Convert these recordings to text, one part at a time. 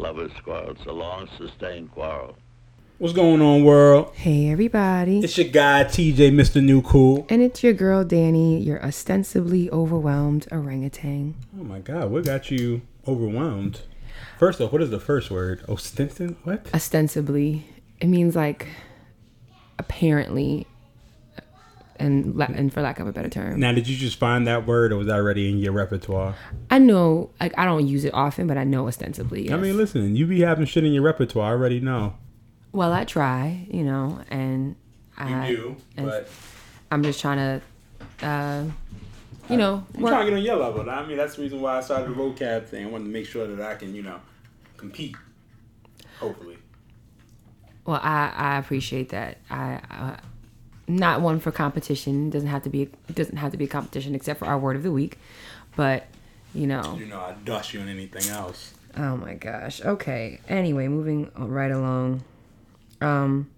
lovers quarrel. It's a long sustained quarrel. What's going on, world? Hey, everybody. It's your guy, TJ, Mr. New Cool. and it's your girl, Danny, your ostensibly overwhelmed orangutan. Oh my God, what got you overwhelmed? First off, what is the first word? Ostensive? What? Ostensibly, it means like apparently, and, la- and for lack of a better term. Now, did you just find that word, or was that already in your repertoire? I know, like, I don't use it often, but I know ostensibly. I mean, listen, you be having shit in your repertoire. I already know. well, I try, you know, and I, do, and I'm just trying to, uh, you know, I'm work- trying to get on your level. I mean, that's the reason why I started the vocab thing. I wanted to make sure that I can, you know, compete. Hopefully. Well, I, I appreciate that. I, I not one for competition. Doesn't have to be. It doesn't have to be a competition except for our word of the week. But you know. You know, I dust you on anything else. Oh my gosh. Okay. Anyway, moving right along. Um.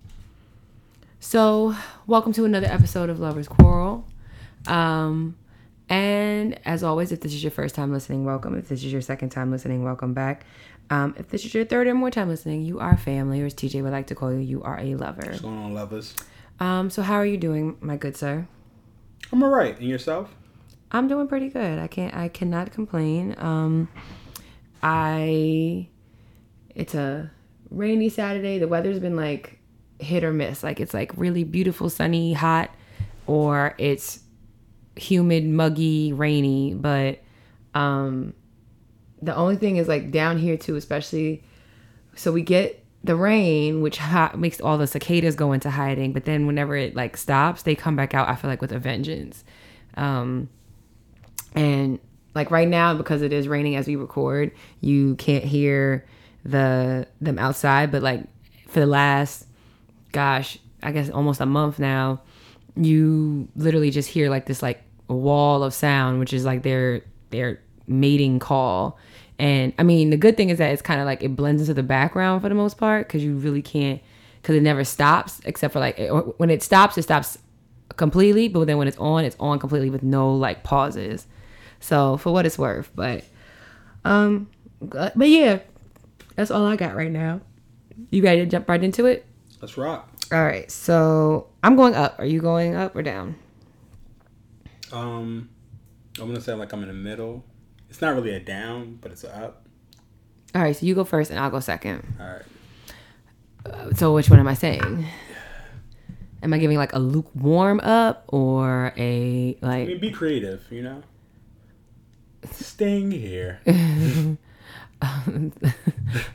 So, welcome to another episode of Lovers Quarrel. Um, and as always, if this is your first time listening, welcome. If this is your second time listening, welcome back. Um, if this is your third or more time listening, you are family, or as TJ would like to call you, you are a lover. What's going on, lovers? Um, so how are you doing, my good sir? I'm all right. And yourself? I'm doing pretty good. I can't I cannot complain. Um I it's a rainy Saturday. The weather's been like hit or miss. Like it's like really beautiful, sunny, hot, or it's humid, muggy, rainy. But um the only thing is like down here too, especially so we get the rain, which ha- makes all the cicadas go into hiding. But then whenever it like stops, they come back out. I feel like with a vengeance. Um, and like right now, because it is raining as we record, you can't hear the them outside. But like for the last, gosh, I guess almost a month now, you literally just hear like this like a wall of sound, which is like their their mating call. And I mean, the good thing is that it's kind of like it blends into the background for the most part because you really can't because it never stops except for like it, when it stops, it stops completely. But then when it's on, it's on completely with no like pauses. So for what it's worth, but um, but yeah, that's all I got right now. You ready to jump right into it? Let's rock. All right. So I'm going up. Are you going up or down? Um, I'm gonna say like I'm in the middle. It's not really a down, but it's a up. All right. So you go first, and I'll go second. All right. Uh, So which one am I saying? Am I giving like a lukewarm up or a like? mean, be creative. You know. Staying here.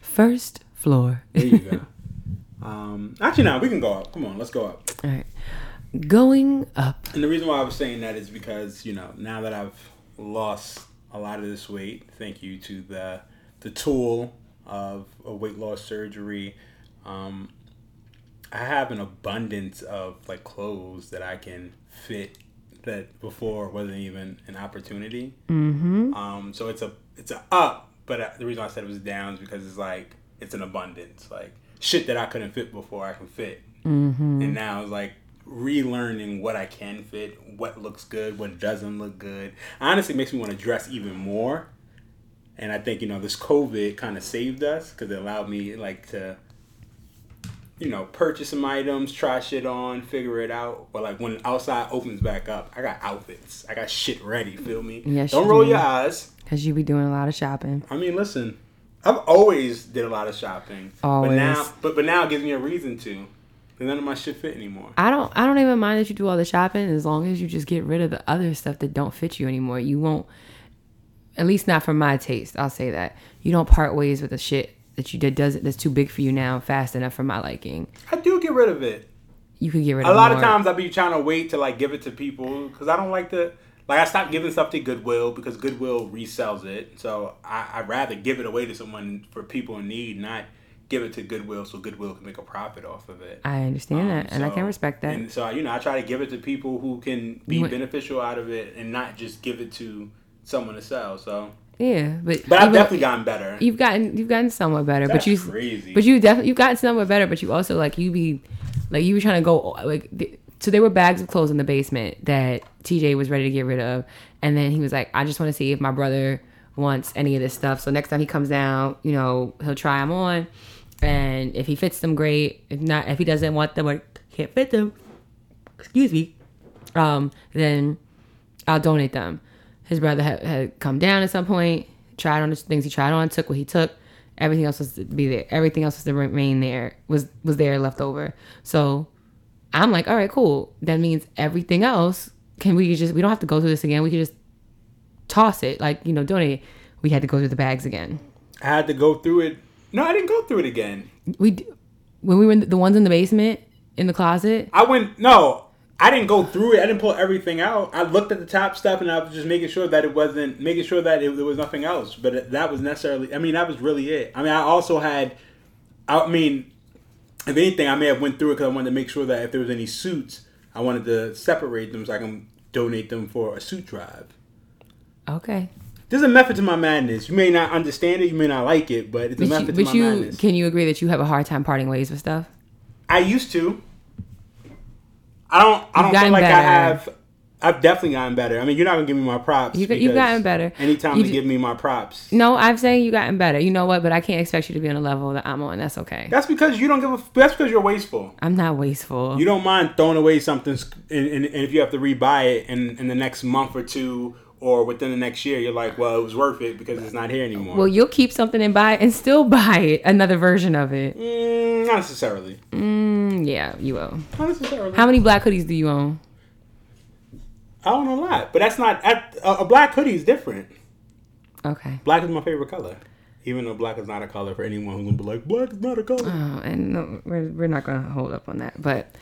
First floor. There you go. um, actually, no, we can go up. Come on, let's go up. All right. Going up. And the reason why I was saying that is because you know now that I've lost a lot of this weight, thank you to the the tool of a weight loss surgery. Um, I have an abundance of like clothes that I can fit that before wasn't even an opportunity. Mm-hmm. Um, so it's a it's a up, but the reason I said it was down is because it's like it's an abundance, like shit that I couldn't fit before I can fit, mm-hmm. and now it's like relearning what I can fit, what looks good, what doesn't look good. Honestly, makes me want to dress even more. And I think you know this COVID kind of saved us because it allowed me like to, you know, purchase some items, try shit on, figure it out. But like when outside opens back up, I got outfits, I got shit ready. Feel me? Yes, Don't you roll do. your eyes. Cause you be doing a lot of shopping. I mean, listen, I've always did a lot of shopping, but Always. now, but but now it gives me a reason to. 'Cause None of my shit fit anymore. I don't I don't even mind that you do all the shopping as long as you just get rid of the other stuff that don't fit you anymore. You won't at least not for my taste, I'll say that. You don't part ways with the shit that you did does it that's too big for you now fast enough for my liking. I do get rid of it. You could get rid A of a lot more. of times I be trying to wait to like give it to people because I don't like to. Like I stopped giving stuff to Goodwill because Goodwill resells it. So I I'd rather give it away to someone for people in need, not give it to Goodwill so Goodwill can make a profit off of it. I understand that and I can um, respect that. And so you know, I try to give it to people who can be beneficial out of it and not just give it to someone to sell. So, yeah, but but I've definitely gotten better. you've gotten you've gotten somewhat better, That's but you crazy. but you definitely you've gotten somewhat better, but you also like you be like you were trying to go like th- so there were bags of clothes in the basement that TJ was ready to get rid of, and then he was like, I just want to see if my brother wants any of this stuff. So next time he comes down, you know, he'll try them on, and if he fits them, great. If not, if he doesn't want them or can't fit them, excuse me, um, then I'll donate them. His brother had, had come down at some point, tried on the things he tried on, took what he took. Everything else was to be there. Everything else was to remain there. Was was there left over. So I'm like, all right, cool. That means everything else can we just we don't have to go through this again. We can just toss it, like you know, donate. We had to go through the bags again. I had to go through it. No, I didn't go through it again. We when we were in the, the ones in the basement in the closet. I went no. I didn't go through it. I didn't pull everything out. I looked at the top stuff and I was just making sure that it wasn't making sure that it, there was nothing else. But that was necessarily. I mean, that was really it. I mean, I also had. I mean, if anything, I may have went through it because I wanted to make sure that if there was any suits, I wanted to separate them so I can donate them for a suit drive. Okay, There's a method to my madness. You may not understand it. You may not like it, but it's a but method you, to but my you madness. can you agree that you have a hard time parting ways with stuff? I used to. I don't. I You've don't feel like I have. I've definitely gotten better. I mean, you're not gonna give me my props. You- you've gotten better. Anytime You give me my props, No, I'm saying you've gotten better. You know what? But I can't expect you to be on a level that I'm on. That's okay. that's because you don't give a. That's because you're wasteful. I'm not wasteful. You don't mind throwing away something, and, and, and if you have to rebuy it in in the next month or two or within the next year, you're like, well, it was worth it because it's not here anymore. well, you'll keep something and buy it and still buy it, another version of it. mm, not necessarily. Mm, yeah, you will. Not necessarily. How many black hoodies do you own? I own a lot, but that's not. A, a black hoodie is different. Okay. Black is my favorite color. Even though black is not a color for anyone who's gonna be like, black is not a color. Oh, and no, we're, we're not going to hold up on that. But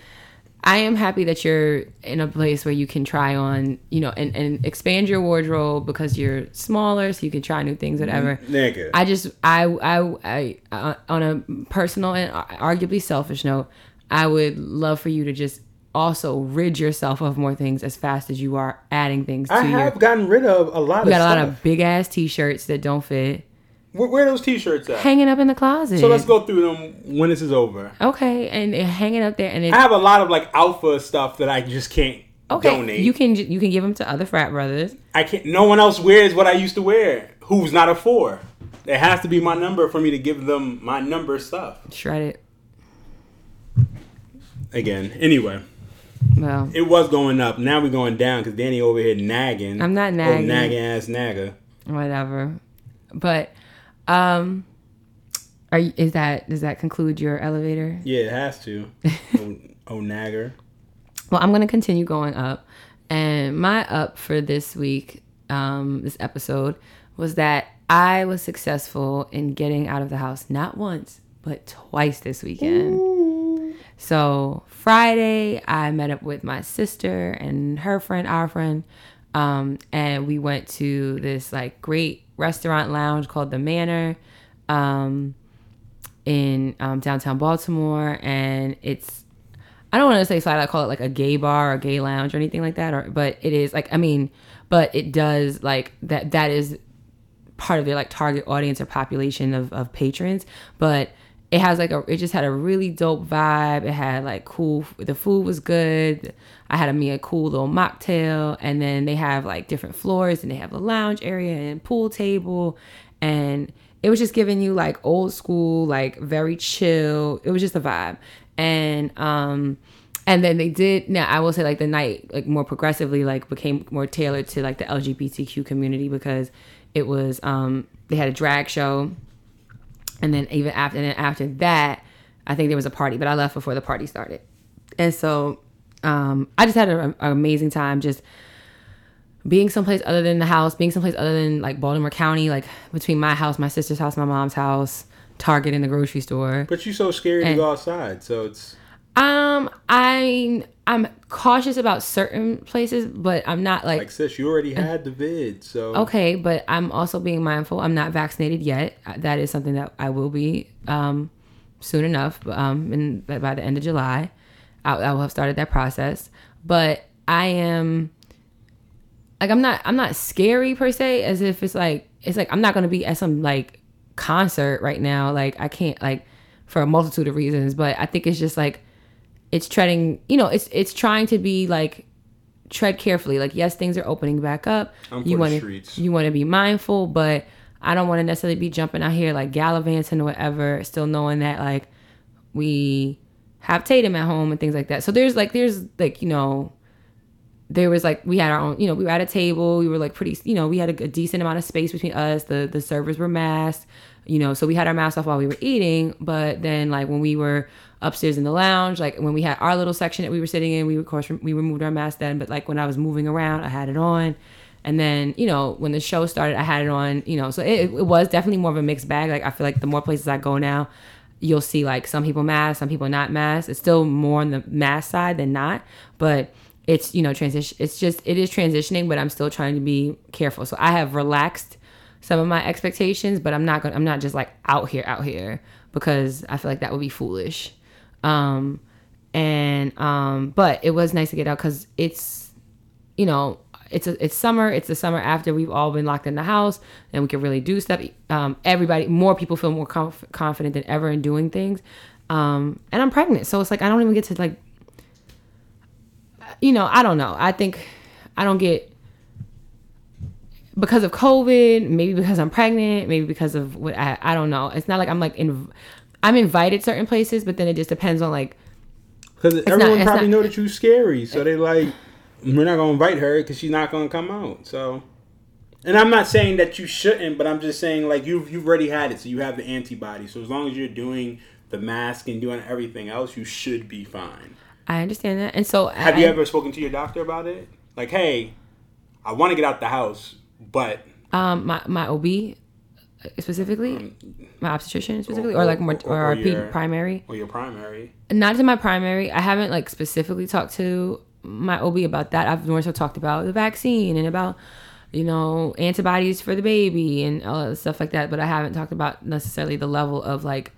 I am happy that you're in a place where you can try on, you know, and, and expand your wardrobe because you're smaller, so you can try new things, whatever. Nigga. I just, I, I, I, uh, on a personal and arguably selfish note, I would love for you to just also rid yourself of more things as fast as you are adding things to your I your. have gotten rid of a lot You got a lot of big ass t-shirts that don't fit, Where, where are those t-shirts at? hanging up in the closet. so let's go through them when this is over. Okay, and hanging up there, and I have a lot of like alpha stuff that I just can't Okay, donate. you can you can give them to other frat brothers. I can't. No one else wears what I used to wear. Who's not a four? It has to be my number for me to give them my number stuff. Shred it. Again, anyway, Well, it was going up. Now we're going down because Danny over here nagging. I'm not Oh, nagging. nagging ass nagger. whatever. But um, are you, is that does that conclude your elevator? Yeah, it has to. oh, oh, nagger. Well, I'm gonna continue going up, and my up for this week, um, this episode was that I was successful in getting out of the house not once but twice this weekend. So Friday, I met up with my sister and her friend, our friend, um, and we went to this like great restaurant lounge called the Manor um, in um, downtown Baltimore, and it's I don't want to say side. I call it like a gay bar or gay lounge or anything like that. Or but it is like I mean, but it does like that. That is part of their like target audience or population of, of patrons. But it has like a it just had a really dope vibe. It had like cool. The food was good. I had a me a cool little mocktail, and then they have like different floors, and they have a lounge area and pool table, and it was just giving you like old school, like very chill. It was just a vibe, and um, and then they did. Now I will say like the night like more progressively like became more tailored to like the LGBTQ community because it was um they had a drag show, and then even after and then after that, I think there was a party, but I left before the party started, and so um I just had a- an amazing time just being someplace other than the house, being someplace other than like Baltimore County, like between my house, my sister's house, my mom's house, Target, and the grocery store. But you're so scared to go outside, so it's Um, I I'm cautious about certain places, but I'm not like like sis. You already had the vid, so okay. But I'm also being mindful. I'm not vaccinated yet. Uh, That is something that I will be um soon enough. Um, and by the end of July, I, I will have started that process. But I am like I'm not I'm not scary per se. As if it's like it's like I'm not gonna be at some like concert right now. Like I can't like for a multitude of reasons. But I think it's just like it's treading. You know, it's it's trying to be like tread carefully. Like yes, things are opening back up. I'm you want to you want to be mindful, but I don't want to necessarily be jumping out here like gallivanting or whatever. Still knowing that like we have Tatum at home and things like that. So there's like there's like you know there was like we had our own you know we were at a table we were like pretty you know we had a, a decent amount of space between us the the servers were masked you know so we had our masks off while we were eating but then like when we were upstairs in the lounge like when we had our little section that we were sitting in we of course we removed our mask then but like when i was moving around i had it on. And then you know when the show started i had it on you know so it, it was definitely more of a mixed bag. Like i feel like the more places i go now you'll see like some people mask some people not mask. It's still more on the mask side than not but it's you know transition it's just it is transitioning but i'm still trying to be careful. So i have relaxed some of my expectations but i'm not gonna i'm not just like out here out here because i feel like that would be foolish um and um but it was nice to get out because it's you know it's a, it's summer it's the summer after we've all been locked in the house and we can really do stuff um everybody more people feel more conf- confident than ever in doing things um and i'm pregnant so it's like i don't even get to like you know, I don't know. I think I don't get because of COVID, maybe because I'm pregnant, maybe because of what I, I don't know. It's not like I'm like in, I'm invited certain places, but then it just depends on like Because everyone it's probably not- know that you're scary, so they like we're not gonna invite her because she's not gonna come out. So, and I'm not saying that you shouldn't, but I'm just saying like you've you've already had it, so you have the antibody. So as long as you're doing the mask and doing everything else, you should be fine. I understand that. And so Have I, you ever spoken to your doctor about it? Like, hey, I want to get out the house, but um my my OB specifically, um, my obstetrician specifically, oh, or, like more oh, or, or our P- your- primary. or your primary. not to my primary. I haven't like specifically talked to my OB about that. I've more so talked about the vaccine and about you know antibodies for the baby and all that stuff like that. But I haven't talked about necessarily the level of like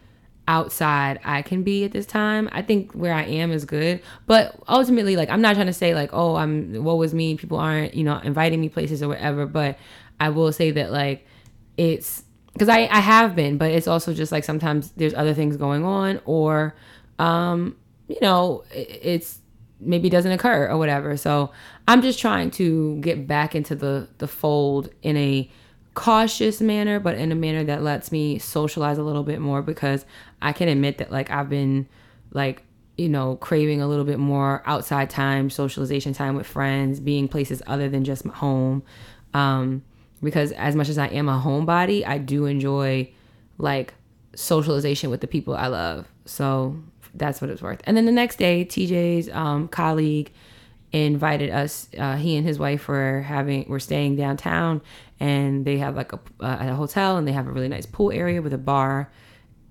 outside I can be at this time. I think where I am is good. But ultimately, like I'm not trying to say like, oh, I'm what was me. People aren't you know inviting me places or whatever. But I will say that like it's because I, I have been, but it's also just like sometimes there's other things going on or um, you know, it, it's maybe doesn't occur or whatever. So I'm just trying to get back into the the fold in a cautious manner, but in a manner that lets me socialize a little bit more because I can admit that like I've been like you know craving a little bit more outside time, socialization time with friends, being places other than just my home. Um, because as much as I am a homebody, I do enjoy like socialization with the people I love. So that's what it's worth. And then the next day, TJ's um, colleague invited us. Uh, he and his wife were having were staying downtown, and they have like a, uh, a hotel, and they have a really nice pool area with a bar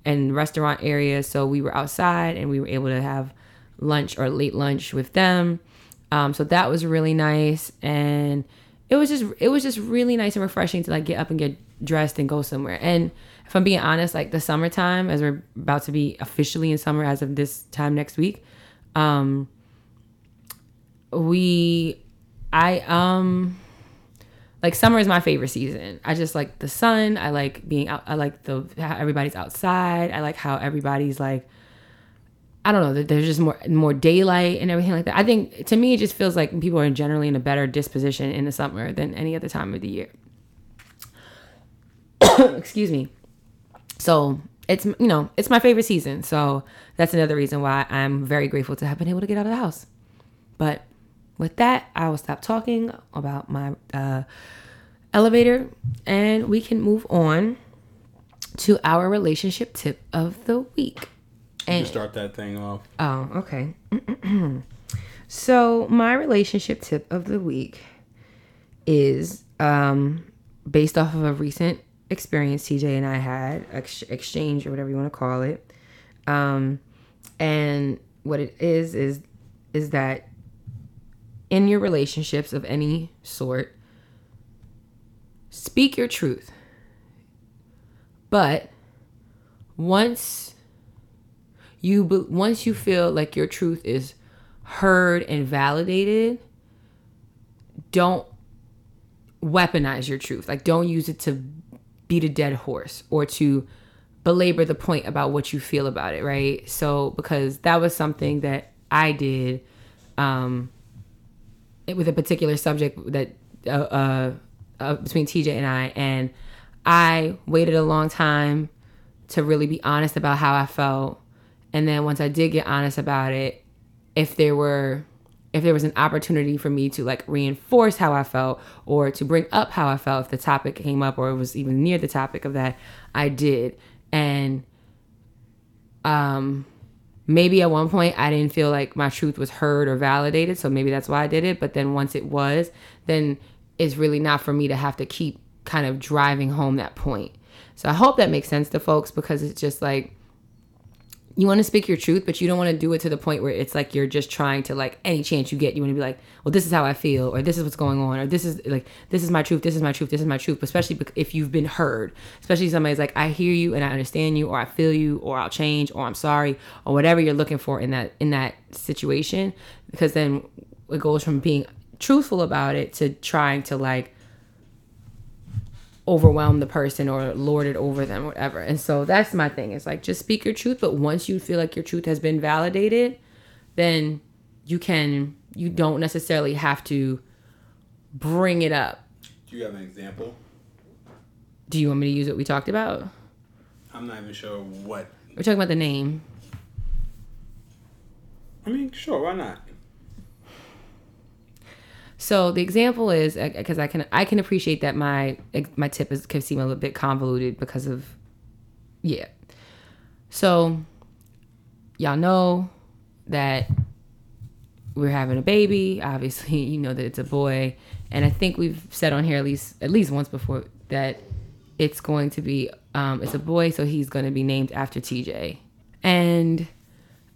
and restaurant area. So we were outside, and we were able to have lunch or late lunch with them. Um, so that was really nice, and it was just it was just really nice and refreshing to like get up and get dressed and go somewhere. And if I'm being honest, like the summertime, as we're about to be officially in summer as of this time next week, um, we, I um, like summer is my favorite season. I just like the sun. I like being out. I like the how everybody's outside. I like how everybody's like. I don't know. There's just more more daylight and everything like that. I think to me it just feels like people are generally in a better disposition in the summer than any other time of the year. Excuse me. So it's you know it's my favorite season. So that's another reason why I'm very grateful to have been able to get out of the house. But with that, I will stop talking about my uh, elevator and we can move on to our relationship tip of the week. You start that thing off. Oh, okay. so my relationship tip of the week is um, based off of a recent experience TJ and I had, ex- exchange or whatever you want to call it. Um, and what it is is is that in your relationships of any sort, speak your truth. But once you once you feel like your truth is heard and validated don't weaponize your truth like don't use it to beat a dead horse or to belabor the point about what you feel about it right so because that was something that i did um with a particular subject that uh, uh, uh, between TJ and I, and I waited a long time to really be honest about how I felt. And then once I did get honest about it, if there were if there was an opportunity for me to like reinforce how I felt or to bring up how I felt if the topic came up or it was even near the topic of that, I did. And um maybe at one point I didn't feel like my truth was heard or validated, so maybe that's why I did it, but then once it was, then it's really not for me to have to keep kind of driving home that point. So I hope that makes sense to folks because it's just like you want to speak your truth, but you don't want to do it to the point where it's like you're just trying to like any chance you get, you want to be like, well, this is how I feel, or this is what's going on, or this is like this is my truth, this is my truth, this is my truth. Especially if you've been heard, especially somebody's like, I hear you and I understand you, or I feel you, or I'll change, or I'm sorry, or whatever you're looking for in that in that situation, because then it goes from being truthful about it to trying to like overwhelm the person or lord it over them whatever and so that's my thing it's like just speak your truth but once you feel like your truth has been validated then you can you don't necessarily have to bring it up Do you have an example? do you want me to use what we talked about I'm not even sure what. we're talking about the name I mean, sure, why not? So the example is because I can I can appreciate that my my tip is can seem a little bit convoluted because of yeah. So y'all know that we're having a baby. Obviously, you know that it's a boy, and I think we've said on here at least at least once before that it's going to be um, it's a boy, so he's going to be named after TJ, and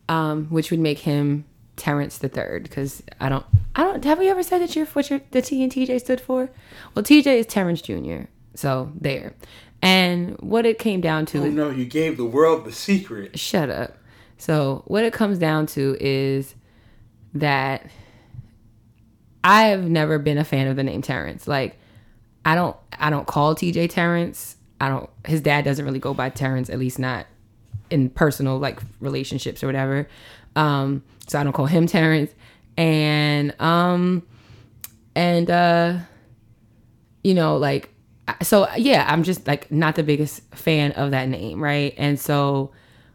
um, which would make him Terrence the third because I don't I don't have we ever said that you're what your the T and TJ stood for? Well, TJ is Terrence Jr. So there, and what it came down to Oh is no, you gave the world the secret. shut up. So what it comes down to is that I have never been a fan of the name Terrence. Like I don't I don't call TJ Terrence. I don't his dad doesn't really go by Terrence, at least not in personal like relationships or whatever. Um so I don't call him Terrence. And um and uh you know like so yeah, I'm just like not the biggest fan of that name, right? And so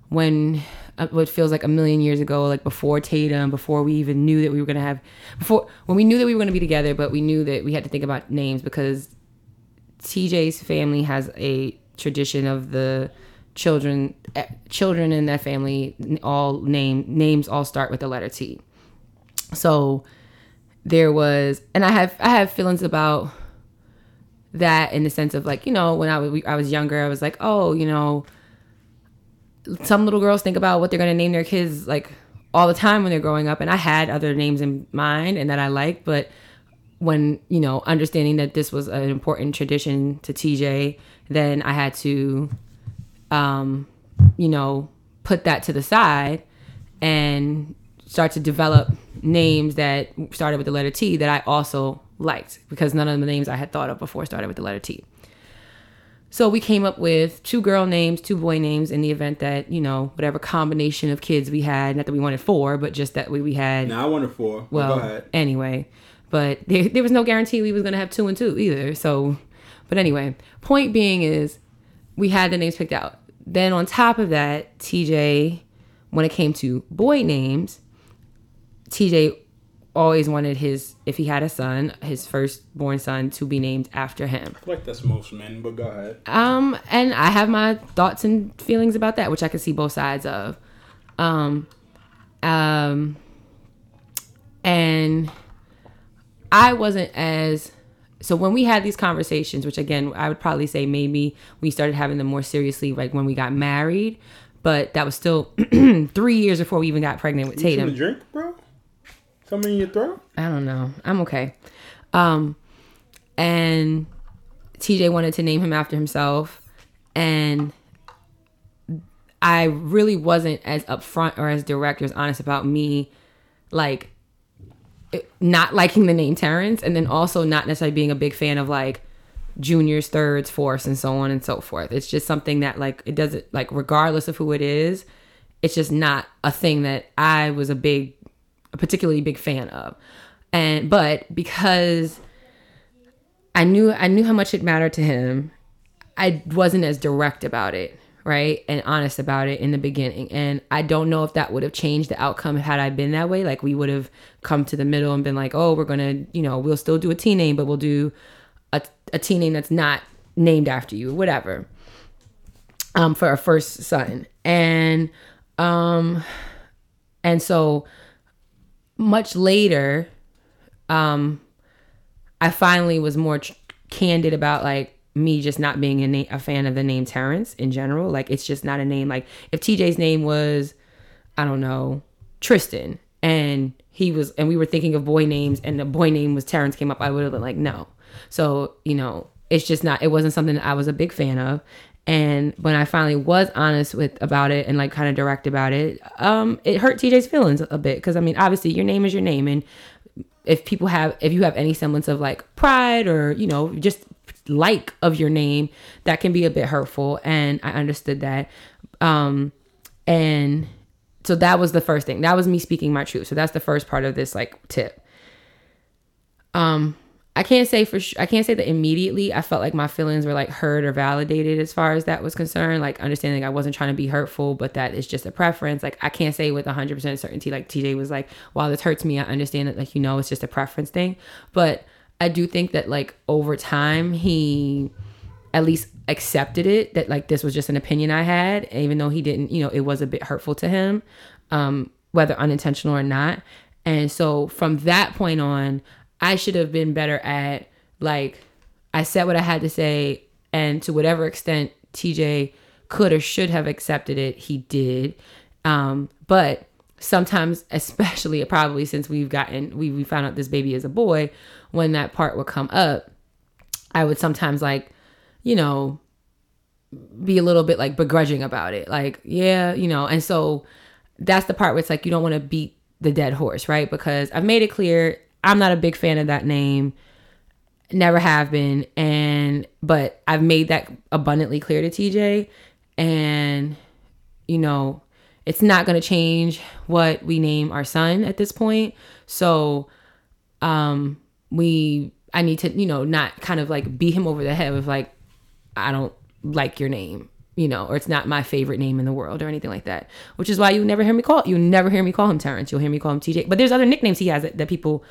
when uh, what feels like a million years ago, like before Tatum, before we even knew that we were gonna have, before when we knew that we were gonna be together, but we knew that we had to think about names because TJ's family has a tradition of the children, eh, children in that family all name names all start with the letter T. So there was, and I have I have feelings about that in the sense of like you know when I was I was younger I was like oh you know some little girls think about what they're going to name their kids like all the time when they're growing up and I had other names in mind and that I liked but when you know understanding that this was an important tradition to TJ then I had to um you know put that to the side and start to develop names that started with the letter T that I also liked because none of the names I had thought of before started with the letter T. So we came up with two girl names, two boy names in the event that, you know, whatever combination of kids we had, not that we wanted four, but just that we, we had. Now I wanted four. well, Well, go ahead. anyway, but there, there was no guarantee we was going to have two and two either. So, but anyway, point being is we had the names picked out. Then on top of that, TJ, when it came to boy names, TJ always wanted his if he had a son, his firstborn son to be named after him. I feel like that's most men, but go ahead. Um, and I have my thoughts and feelings about that, which I can see both sides of. Um, um, and I wasn't as so when we had these conversations, which again I would probably say maybe we started having them more seriously like when we got married, but that was still three years before we even got pregnant with You Tatum. finna drink, bro? Something in your throat? I don't know. I'm okay. Um, and TJ wanted to name him after himself, and I really wasn't as upfront or as direct or as honest about me, like not liking the name Terrence, and then also not necessarily being a big fan of like juniors, thirds, fourths, and so on and so forth. It's just something that like it doesn't like regardless of who it is, it's just not a thing that I was a big, a particularly big fan of. And but because I knew I knew how much it mattered to him, I wasn't as direct about it, right? And honest about it in the beginning. And I don't know if that would have changed the outcome had I been that way. Like we would have come to the middle and been like, "Oh, we're to, you know, we'll still do a teen name, but we'll do a, a teen name that's not named after you, whatever." Um for our first son. And um and so much later um I finally was more tr- candid about like me just not being a, na- a fan of the name Terrence in general. Like it's just not a name. Like if TJ's name was, I don't know, Tristan, and he was, and we were thinking of boy names, and the boy name was Terrence came up, I would have been like no. So you know, it's just not. It wasn't something I was a big fan of. And when I finally was honest with about it and like kind of direct about it, um, it hurt TJ's feelings a bit because I mean, obviously, your name is your name, and if people have if you have any semblance of like pride or you know just like of your name that can be a bit hurtful and i understood that. Um and so that was the first thing. That was me speaking my truth. So that's the first part of this like tip. Um i can't say for sure i can't say that immediately i felt like my feelings were like heard or validated as far as that was concerned like understanding i wasn't trying to be hurtful but that it's just a preference. Like i can't say with 100% certainty like tj was like while this hurts me. I understand that like you know it's just a preference thing. But i do think that like over time he at least accepted it that like this was just an opinion i had even though he didn't you know it was a bit hurtful to him um whether unintentional or not and so from that point on I should have been better at like I said what I had to say and to whatever extent TJ could or should have accepted it, he did. Um, but sometimes, especially probably since we've gotten we, we found out this baby is a boy, when that part would come up, I would sometimes like, you know, be a little bit like begrudging about it. Like, yeah, you know, and so that's the part where it's like you don't want to beat the dead horse, right? Because I've made it clear I'm not a big fan of that name. Never have been. And, but I've made that abundantly clear to TJ. And, you know, it's not to change what we name our son at this point. So, um, we, I need to, you know, not kind of like beat him over the head with like, I don't like your name you know, or it's not my favorite name in the world or anything like that. Which is why you never hear me call you never hear me call him Terrence. You'll hear me call him TJ. But there's other nicknames he has that, that people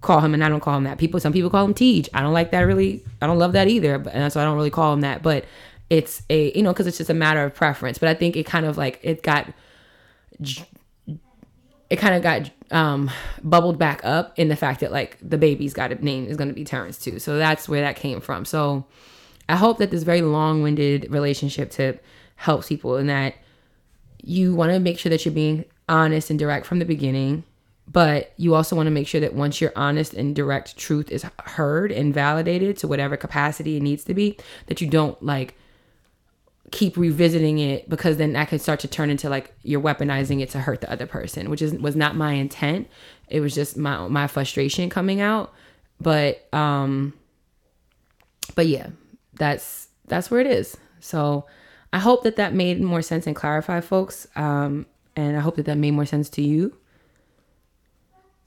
call him, and I don't call him that. People, some people call him Tej. I don't like that really. I don't love that either, but and so I don't really call him that. But it's a you know because it's just a matter of preference. But I think it kind of like it got it kind of got um bubbled back up in the fact that like the baby's got a name is going to be Terrence too. So that's where that came from. So I hope that this very long winded relationship tip helps people in that you want to make sure that you're being honest and direct from the beginning, but you also want to make sure that once your honest and direct truth is heard and validated to whatever capacity it needs to be, that you don't like keep revisiting it because then that could start to turn into like you're weaponizing it to hurt the other person, which is was not my intent. It was just my my frustration coming out. But um but yeah, that's that's where it is. So I hope that that made more sense and clarify, folks. Um, and I hope that that made more sense to you.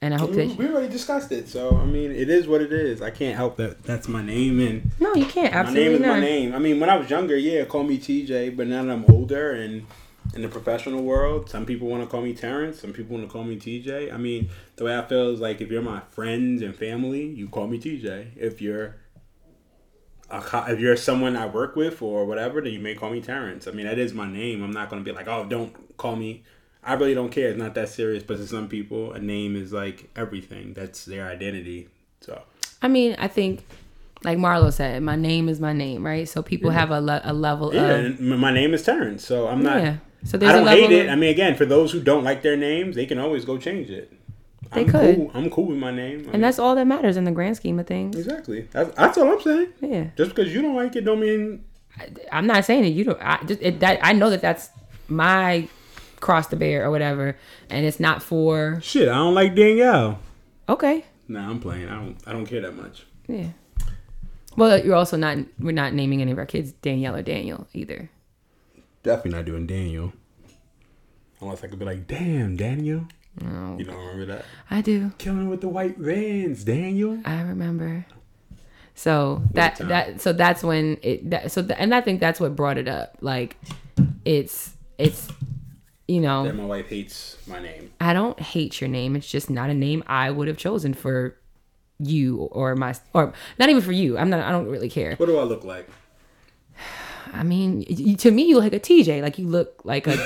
And I hope we, that we already discussed it. So I mean, it is what it is. I can't help that. That's my name, and no, you can't. Absolutely my name is not. my name. I mean, when I was younger, yeah, call me TJ. But now that I'm older and in the professional world, some people want to call me Terrence. Some people want to call me TJ. I mean, the way I feel is like if you're my friends and family, you call me TJ. If you're a if you're someone I work with or whatever, then you may call me Terrence. I mean, that is my name. I'm not gonna be like, oh, don't call me. I really don't care. It's not that serious. But to some people, a name is like everything. That's their identity. So I mean, I think, like Marlo said, my name is my name, right? So people have a, le- a level yeah, of m- my name is Terrence. So I'm not. yeah. So there's I a don't hate it. of- I mean, again, for those who don't like their names, they can always go change it. They I'm could. Cool. I'm cool with my name. I mean, and that's all that matters in the grand scheme of things. exactly. That's, that's all I'm saying. Yeah, Just because you don't like it, don't mean I'm not saying that you don't. I just it, that I know that that's my cross the bear or whatever, and it's not for shit. I don't like Danielle. okay. Nah, I'm playing. I don't. I don't care that much. Yeah. Well, you're also not. We're not naming any of our kids Danielle or Daniel either. Definitely not doing Daniel. Unless I could be like, damn, Daniel. No, You don't remember that? I do. Killing with the white vans, Daniel. I remember. So that that so that's when it that, so th- and I think that's what brought it up. Like, it's it's you know That my wife hates my name. I don't hate your name. It's just not a name I would have chosen for you or my or not even for you. I'm not. I don't really care. What do I look like? I mean, to me, you look like a TJ. Like you look like a.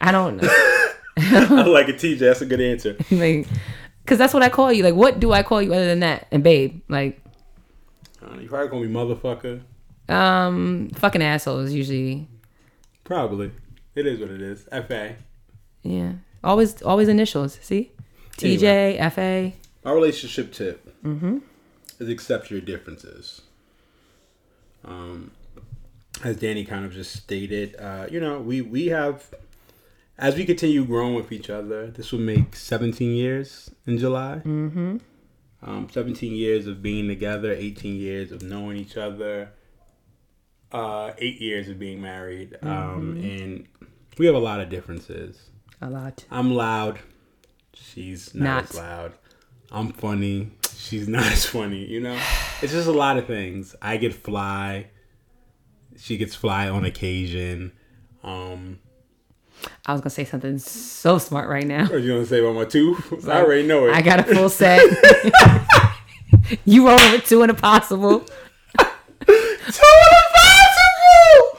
I don't know. I like a TJ. That's a good answer. like, cause that's what I call you. Like, what do I call you other than that? And babe, like, Uh, you probably call me motherfucker. um, fucking assholes usually. Probably. It is what it is. Fa. Yeah, always always initials. See, TJ, FA. My relationship tip is accept your differences. Um, as Danny kind of just stated, uh, you know, we we have as we continue growing with each other. This will make 17 years in July. Mm-hmm. Um, 17 years of being together, 18 years of knowing each other, uh, eight years of being married, um, and we have a lot of differences. A lot. I'm loud. She's not, Not. as loud. I'm funny. She's not as funny. You know, it's just a lot of things. I get fly. She gets fly on occasion. Um, I was gonna say something so smart right now. what are you gonna say about my tooth? I already know it. I got a full set. you rolling with two and a possible. Too impossible!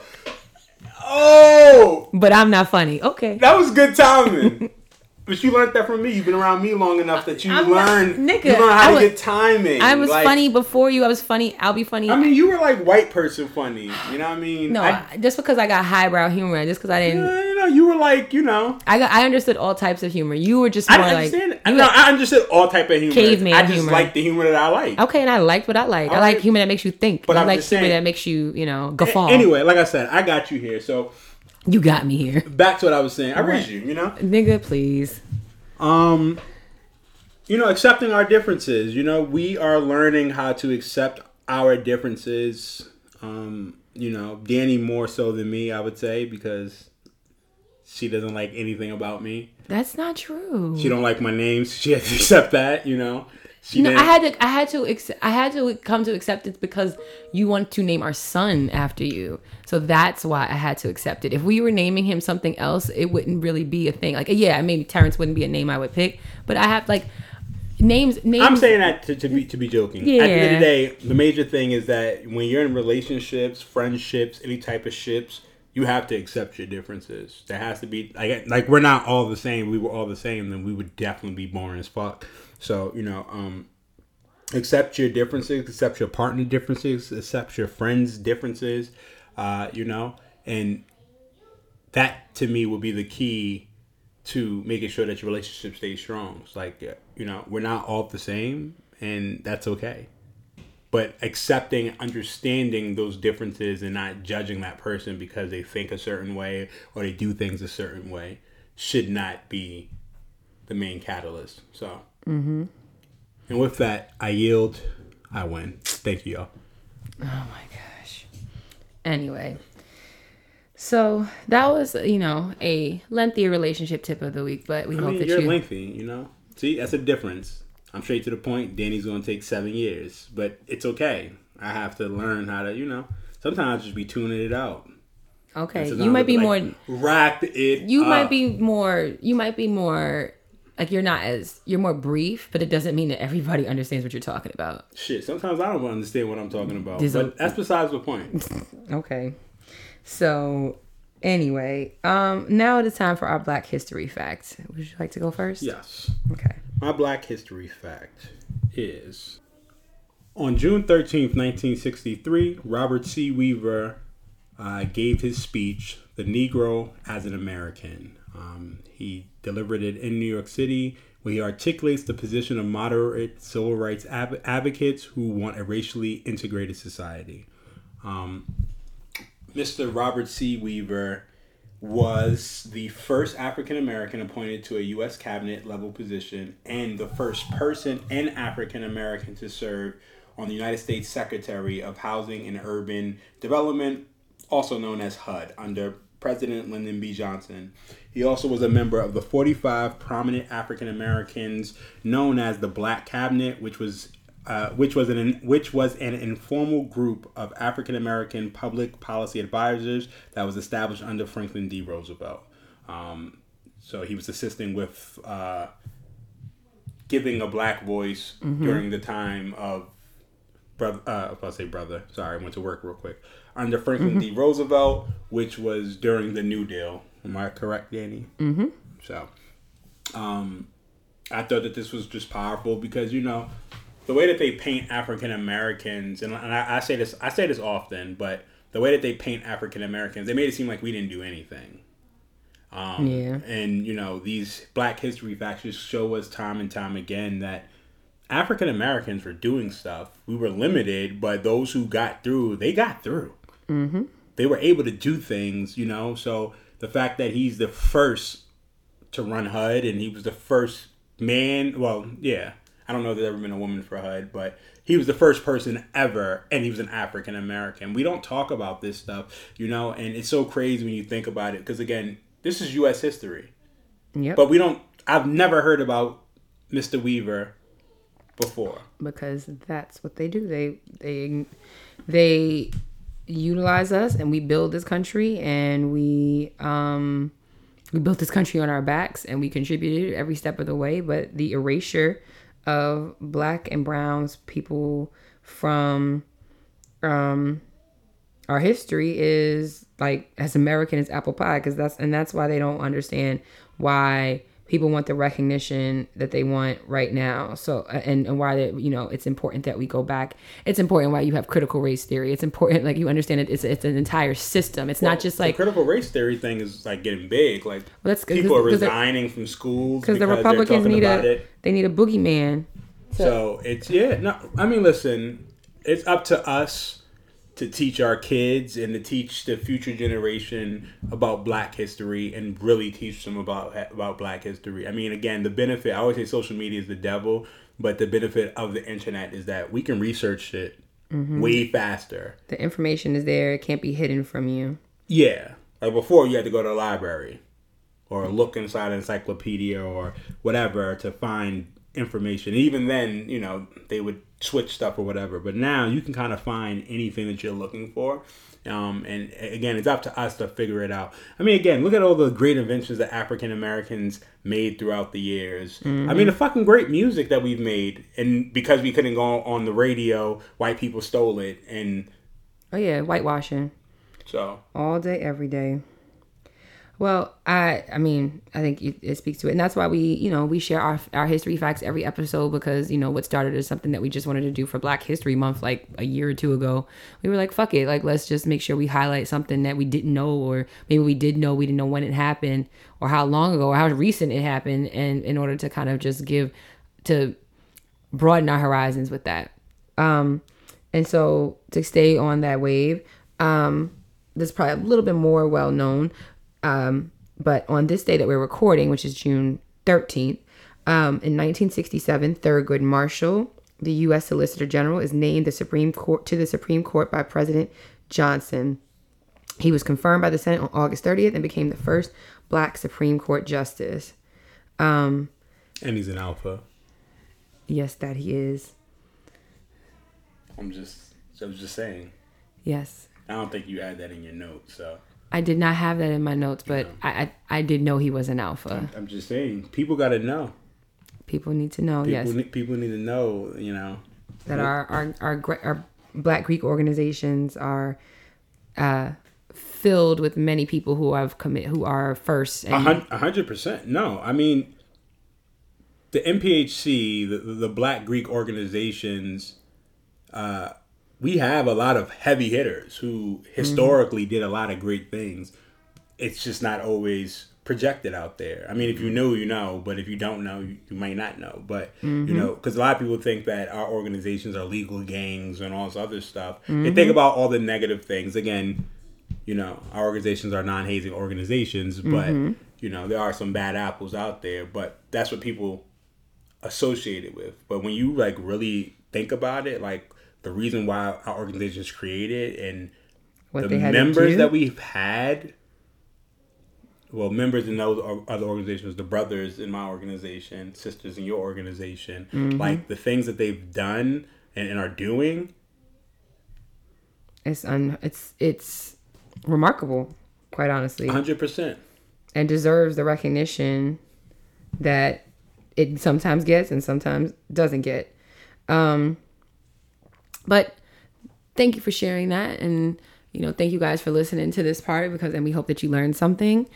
Oh, But I'm not funny. Okay. that was good timing. But you learned that from me. You've been around me long enough that you learned. nigga, you learn how I to was- get timing. I was Like, funny before you. I was funny. I'll be funny. I mean, you were like white person funny. You know what I mean? no, I, I- just because I got highbrow humor, just because I didn't, you know, you were like, you know, I got, I understood all types of humor. You were just I more like, understand. it. no, I understood all type of humor. Caveman I just humor. like the humor that I like. okay, and I liked what I like. I like humor that makes you think. But I like humor saying- that makes you, you know, guffaw. Anyway, like I said, I got you here. So you got me here, back to what I was saying. I raised you. You know, nigga. Please. um, you know, accepting our differences. You know, we are learning how to accept our differences. Um, you know, Danny more so than me, I would say, because she doesn't like anything about me. That's not true. She don't like my name. So she has to accept that. You know. She No, I had to. I had to. I had to come to acceptance because you want to name our son after you. So that's why I had to accept it. If we were naming him something else, it wouldn't really be a thing. Like, yeah, maybe Terrence wouldn't be a name I would pick, but I have like names. Names. I'm saying that to, to be to be joking. Yeah. At the end of the day, the major thing is that when you're in relationships, friendships, any type of ships, you have to accept your differences. There has to be like like we're not all the same. We were all the same, then we would definitely be boring as fuck. So you know, um, accept your differences, accept your partner differences, accept your friends differences. Uh, you know, and that to me will be the key to making sure that your relationship stays strong. It's like, you know, we're not all the same, and that's okay. But accepting, understanding those differences, and not judging that person because they think a certain way or they do things a certain way should not be the main catalyst. So, Mm-hmm. and with that, I yield. I win. Thank you, y'all. Oh my gosh. Anyway, so that was you know a lengthy relationship tip of the week, but we I hope mean, that you're you. lengthy, you know. See, that's a difference. I'm straight to the point. Danny's gonna take seven years, but it's okay. I have to learn how to, you know. Sometimes just be tuning it out. okay, you might be more. like, racked it. you might be more you might be more like you're not as you're more brief but it doesn't mean that everybody understands what you're talking about shit. Sometimes I don't understand what I'm talking about, There's a- but that's besides the point. okay so anyway um now it is time for our black history fact would you like to go first yes. okay My black history fact is on June 13th, 1963, Robert C. Weaver uh, gave his speech, The Negro as an American. Um, he delivered it in New York City, where he articulates the position of moderate civil rights advocates who want a racially integrated society. Um, Mr. Robert C. Weaver was the first African American appointed to a U.S. cabinet level position and the first person and African American to serve on the United States Secretary of Housing and Urban Development, also known as HUD, under President Lyndon B. Johnson. He also was a member of the 45 prominent African Americans known as the Black Cabinet, which was uh, which was an which was an informal group of African American public policy advisors that was established under Franklin D. Roosevelt. Um, so he was assisting with uh, giving a black voice during the time of brother. Uh, I'll say brother. Sorry, I went to work real quick. Under Franklin D. Roosevelt, which was during the New Deal. Am I correct, Danny? Mm-hmm. So, um, I thought that this was just powerful because you know the way that they paint African Americans, and, and I, I say this, I say this often, but the way that they paint African Americans, they made it seem like we didn't do anything. Um, Yeah. And you know these Black History facts just show us time and time again that African Americans were doing stuff. We were limited, but those who got through, they got through. Mm-hmm. They were able to do things, you know. So the fact that he's the first to run HUD and he was the first man, well, yeah, I don't know if there's ever been a woman for HUD, but he was the first person ever, and he was an African American. We don't talk about this stuff, you know, and it's so crazy when you think about it because again, this is U.S. history, Yep. but we don't. I've never heard about Mr. Weaver before. because that's what they do. They they they utilize us and we build this country and we um we built this country on our backs and we contributed every step of the way. But the erasure of black and browns people from um our history is like as American as apple pie because that's and that's why they don't understand why people want the recognition that they want right now. So uh, and and why that you know it's important that we go back. It's important why you have critical race theory. It's important like you understand it. It's it's an entire system. It's not just the like critical race theory thing is like getting big. Like Well, that's people are resigning from schools because the Republicans need a it. they need a boogeyman. So it's yeah. No, I mean, listen, it's up to us to teach our kids and to teach the future generation about Black history and really teach them about about Black history. I mean, again, the benefit. I always say social media is the devil, but the benefit of the internet is that we can research it Mm-hmm. way faster. The information is there. It can't be hidden from you. Yeah, like before, you had to go to the library or look inside an encyclopedia or whatever to find information. Even then, you know, they would switch stuff or whatever. But now you can kind of find anything that you're looking for. Um, and again, it's up to us to figure it out. I mean, again, look at all the great inventions that African Americans made throughout the years. I mean, the fucking great music that we've made, and because we couldn't go on the radio, white people stole it, and Oh yeah, whitewashing. so all day every day well i i mean i think it, it speaks to it. And that's why we you know we share our, our history facts every episode because you know what started as something that we just wanted to do for black history month like a year or two ago we were like fuck it. Like let's just make sure we highlight something that we didn't know or maybe we did know we didn't know when it happened or how long ago or how recent it happened. And in order to kind of just give to broaden our horizons with that. Um and so to stay on that wave um this is probably a little bit more well known. Um, but on this day that we're recording, which is June 13th, um, in 1967, Thurgood Marshall, the U.S. Solicitor General, is named the Supreme Court to the Supreme Court by President Johnson. He was confirmed by the Senate on August 30th and became the first Black Supreme Court justice. and he's an alpha. Yes, that he is. I'm just, I was just saying. Yes. I don't think you had that in your notes, so I did not have that in my notes, but I, I I did know he was an alpha. I'm just saying. People got to know. People need to know. People, yes. ne- people need to know. You know, that our our our, our Black Greek organizations are uh, filled with many people who have commit who are first a and hun- a hundred percent. No, I mean, the NPHC, the, the Black Greek organizations, uh, we have a lot of heavy hitters who mm-hmm. historically did a lot of great things. It's just not always projected out there. I mean, if you mm-hmm. know, you know, but if you don't know, you, you might not know. But you mm-hmm. know, because a lot of people think that our organizations are legal gangs and all this other stuff. They think about all the negative things. Again, you know, our organizations are non-hazing organizations, but you know, there are some bad apples out there. But that's what people associate it with. But when you like really think about it, like the reason why our organization's created and what the members that we've had well, members in those other organizations, the brothers in my organization, sisters in your organization, like the things that they've done and, and are doing. It's un it's it's remarkable, quite honestly, hundred percent. and deserves the recognition that it sometimes gets and sometimes doesn't get. Um, but thank you for sharing that, and you know, thank you guys for listening to this part because, and we hope that you learned something.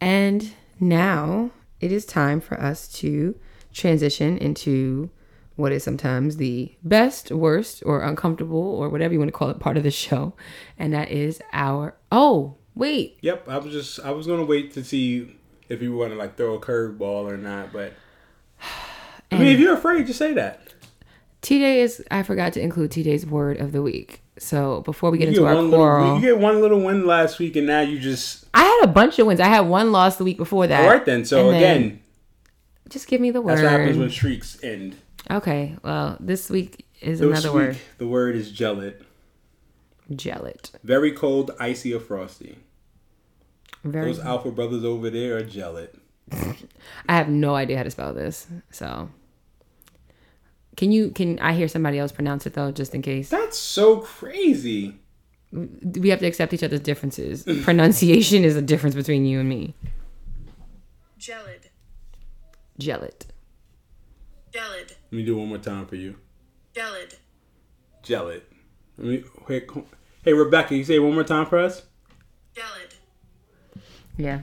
And now it is time for us to transition into what is sometimes the best, worst, or uncomfortable, or whatever you want to call it, part of the show, and that is our. Oh, wait, Yep, I was just I was gonna wait to see if you want to like throw a curveball or not, but I mean, if you're afraid, just say that. TJ is. I forgot to include TJ's word of the week. So before we get You into get, our one little, you get one little win last week, and now you just I had a bunch of wins. I had one loss the week before that. all right then. So And then- again, just give me the word. that's what happens when streaks end. Okay. Well, this week is This another week, word. The word is gelid. Gelid. Very cold, icy, or frosty. Very. Those Alpha brothers over there are gelid. I have no idea how to spell this. So. Can you? Can I hear somebody else pronounce it though, just in case? That's so crazy. We have to accept each other's differences. Pronunciation is a difference between you and me. Gelid. Gelid. Gelid. Let me do one more time for you. Gelid. Gelid. Let me wait. Hey Rebecca, you say it one more time for us. Gelid. Yeah.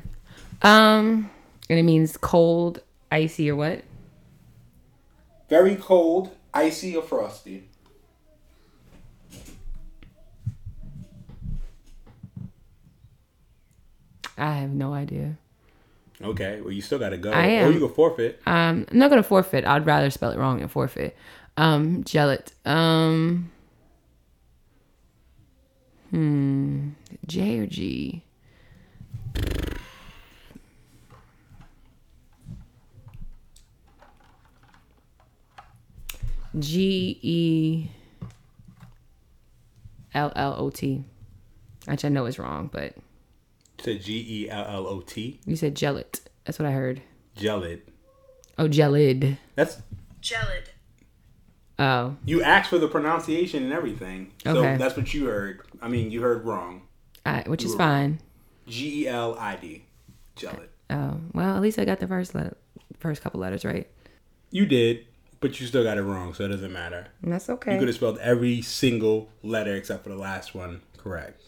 Um, and it means cold, icy, or what? Very cold, icy, or frosty. I have no idea. Okay, well you still gotta go. I Or am. you can forfeit. Um, I'm not gonna forfeit. I'd rather spell it wrong than forfeit. Um, gelid. Um, hmm, J or G? G E L L O T. Which I know is wrong, but You said G E L L O T. you said gelid. That's what I heard. Gelid. Oh, gelid. That's Gelid. Oh, you asked for the pronunciation and everything. So Okay. that's what you heard. I mean, you heard wrong. I, which is fine. G E L I D. Gelid. Oh, well, at least I got the first letter, first couple letters right. You did, but you still got it wrong, so it doesn't matter. That's okay. You could have spelled every single letter except for the last one correct.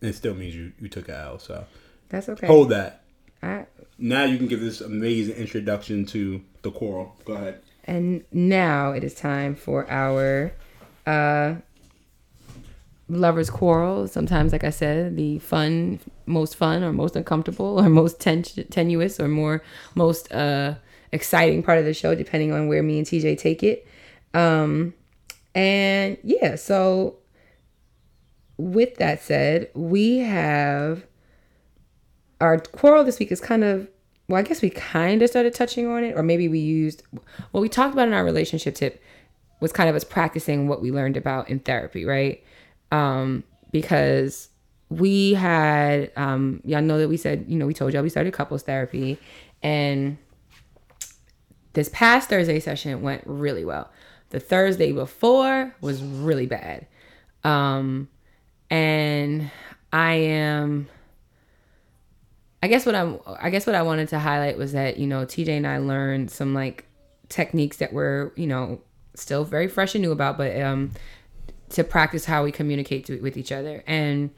And it still means you, you took a L, so That's okay. hold that. I, Now you can give this amazing introduction to the quarrel. Go ahead. and now it is time for our uh lovers quarrel. Sometimes, like I said, the fun, most fun, or most uncomfortable, or most ten- tenuous, or more most uh exciting part of the show, depending on where me and TJ take it. Um, and yeah, so with that said, we have our quarrel this week is kind of well, I guess we kind of started touching on it, or maybe we used what we talked about in our relationship tip was kind of us practicing what we learned about in therapy, right? Um, because we had, um, y'all know that we said, you know, we told y'all we started couples therapy, and this past Thursday session went really well. The Thursday before was really bad. Um, and I am I guess what I'm I guess what I wanted to highlight was that, you know, TJ and I learned some like techniques that were, you know, still very fresh and new about, but um to practice how we communicate to, with each other. And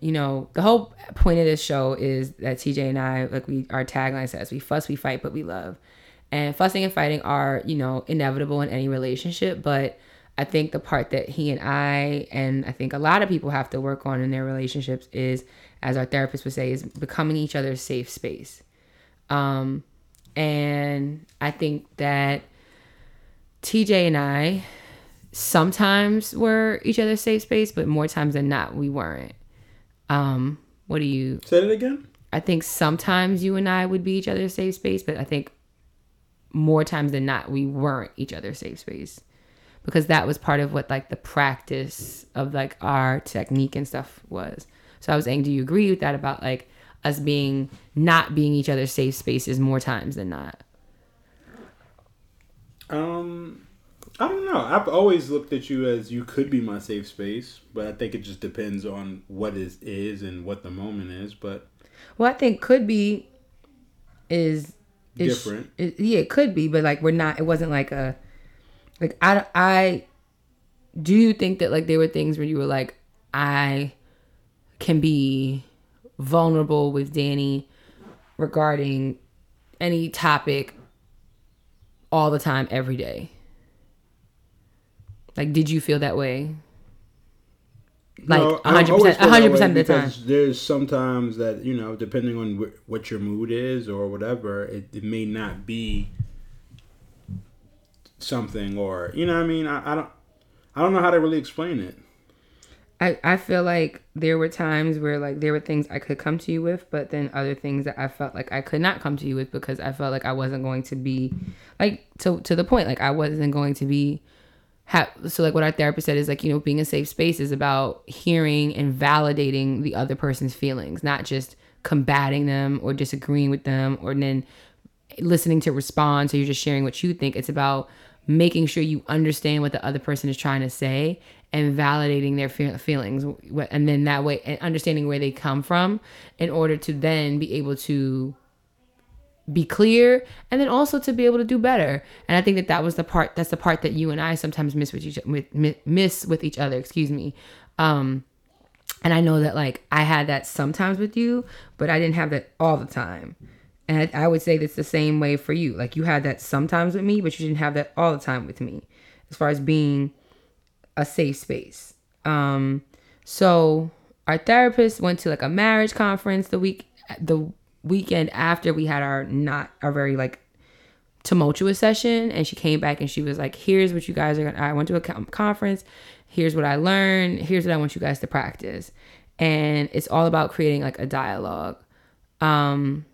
you know, the whole point of this show is that TJ and I, like we, our tagline says, we fuss, we fight, but we love. And fussing and fighting are, you know, inevitable in any relationship. But I think the part that he and I, and I think a lot of people have to work on in their relationships is, as our therapist would say, is becoming each other's safe space. Um, and I think that TJ and I sometimes were each other's safe space, but more times than not, we weren't. Um, what do you Say it again. I think sometimes you and I would be each other's safe space, but I think more times than not we weren't each other's safe space because that was part of what like the practice of like our technique and stuff was. So I was saying, do you agree with that about like us being not being each other's safe spaces more times than not. Um, I don't know. I've always looked at you as you could be my safe space, but I think it just depends on what is and what the moment is. But Well, I think could be is is- Different. yeah, it could be, but like we're not. It wasn't like a like I I do you think that like there were things where you were like I can be vulnerable with Danny regarding any topic all the time every day. Like, did you feel that way? Like No, a I hundred always percent, feel a 100% of the time. There's sometimes that you know, depending on wh- what your mood is or whatever, it, it may not be something or you know. what I mean, I, I don't, I don't know how to really explain it. I, I feel like there were times where like there were things I could come to you with, but then other things that I felt like I could not come to you with because I felt like I wasn't going to be like to to the point like I wasn't going to be ha- so like what our therapist said is like you know being a safe space is about hearing and validating the other person's feelings, not just combating them or disagreeing with them or then listening to respond so you're just sharing what you think. It's about making sure you understand what the other person is trying to say and validating their fe- feelings and then that way and understanding where they come from in order to then be able to be clear and then also to be able to do better and i think that that was the part that's the part that you and i sometimes miss with each with miss with each other excuse me um and I know that like I had that sometimes with you, but I didn't have that all the time. And I, I would say that's the same way for you. Like you had that sometimes with me, but you didn't have that all the time with me, as far as being a safe space. Um, so our therapist went to like a marriage conference the week the weekend after we had our not our very like tumultuous session and she came back and she was like here's what you guys are gonna i went to a conference. Here's what i learned. Here's what i want you guys to practice. And it's all about creating like a dialogue. Um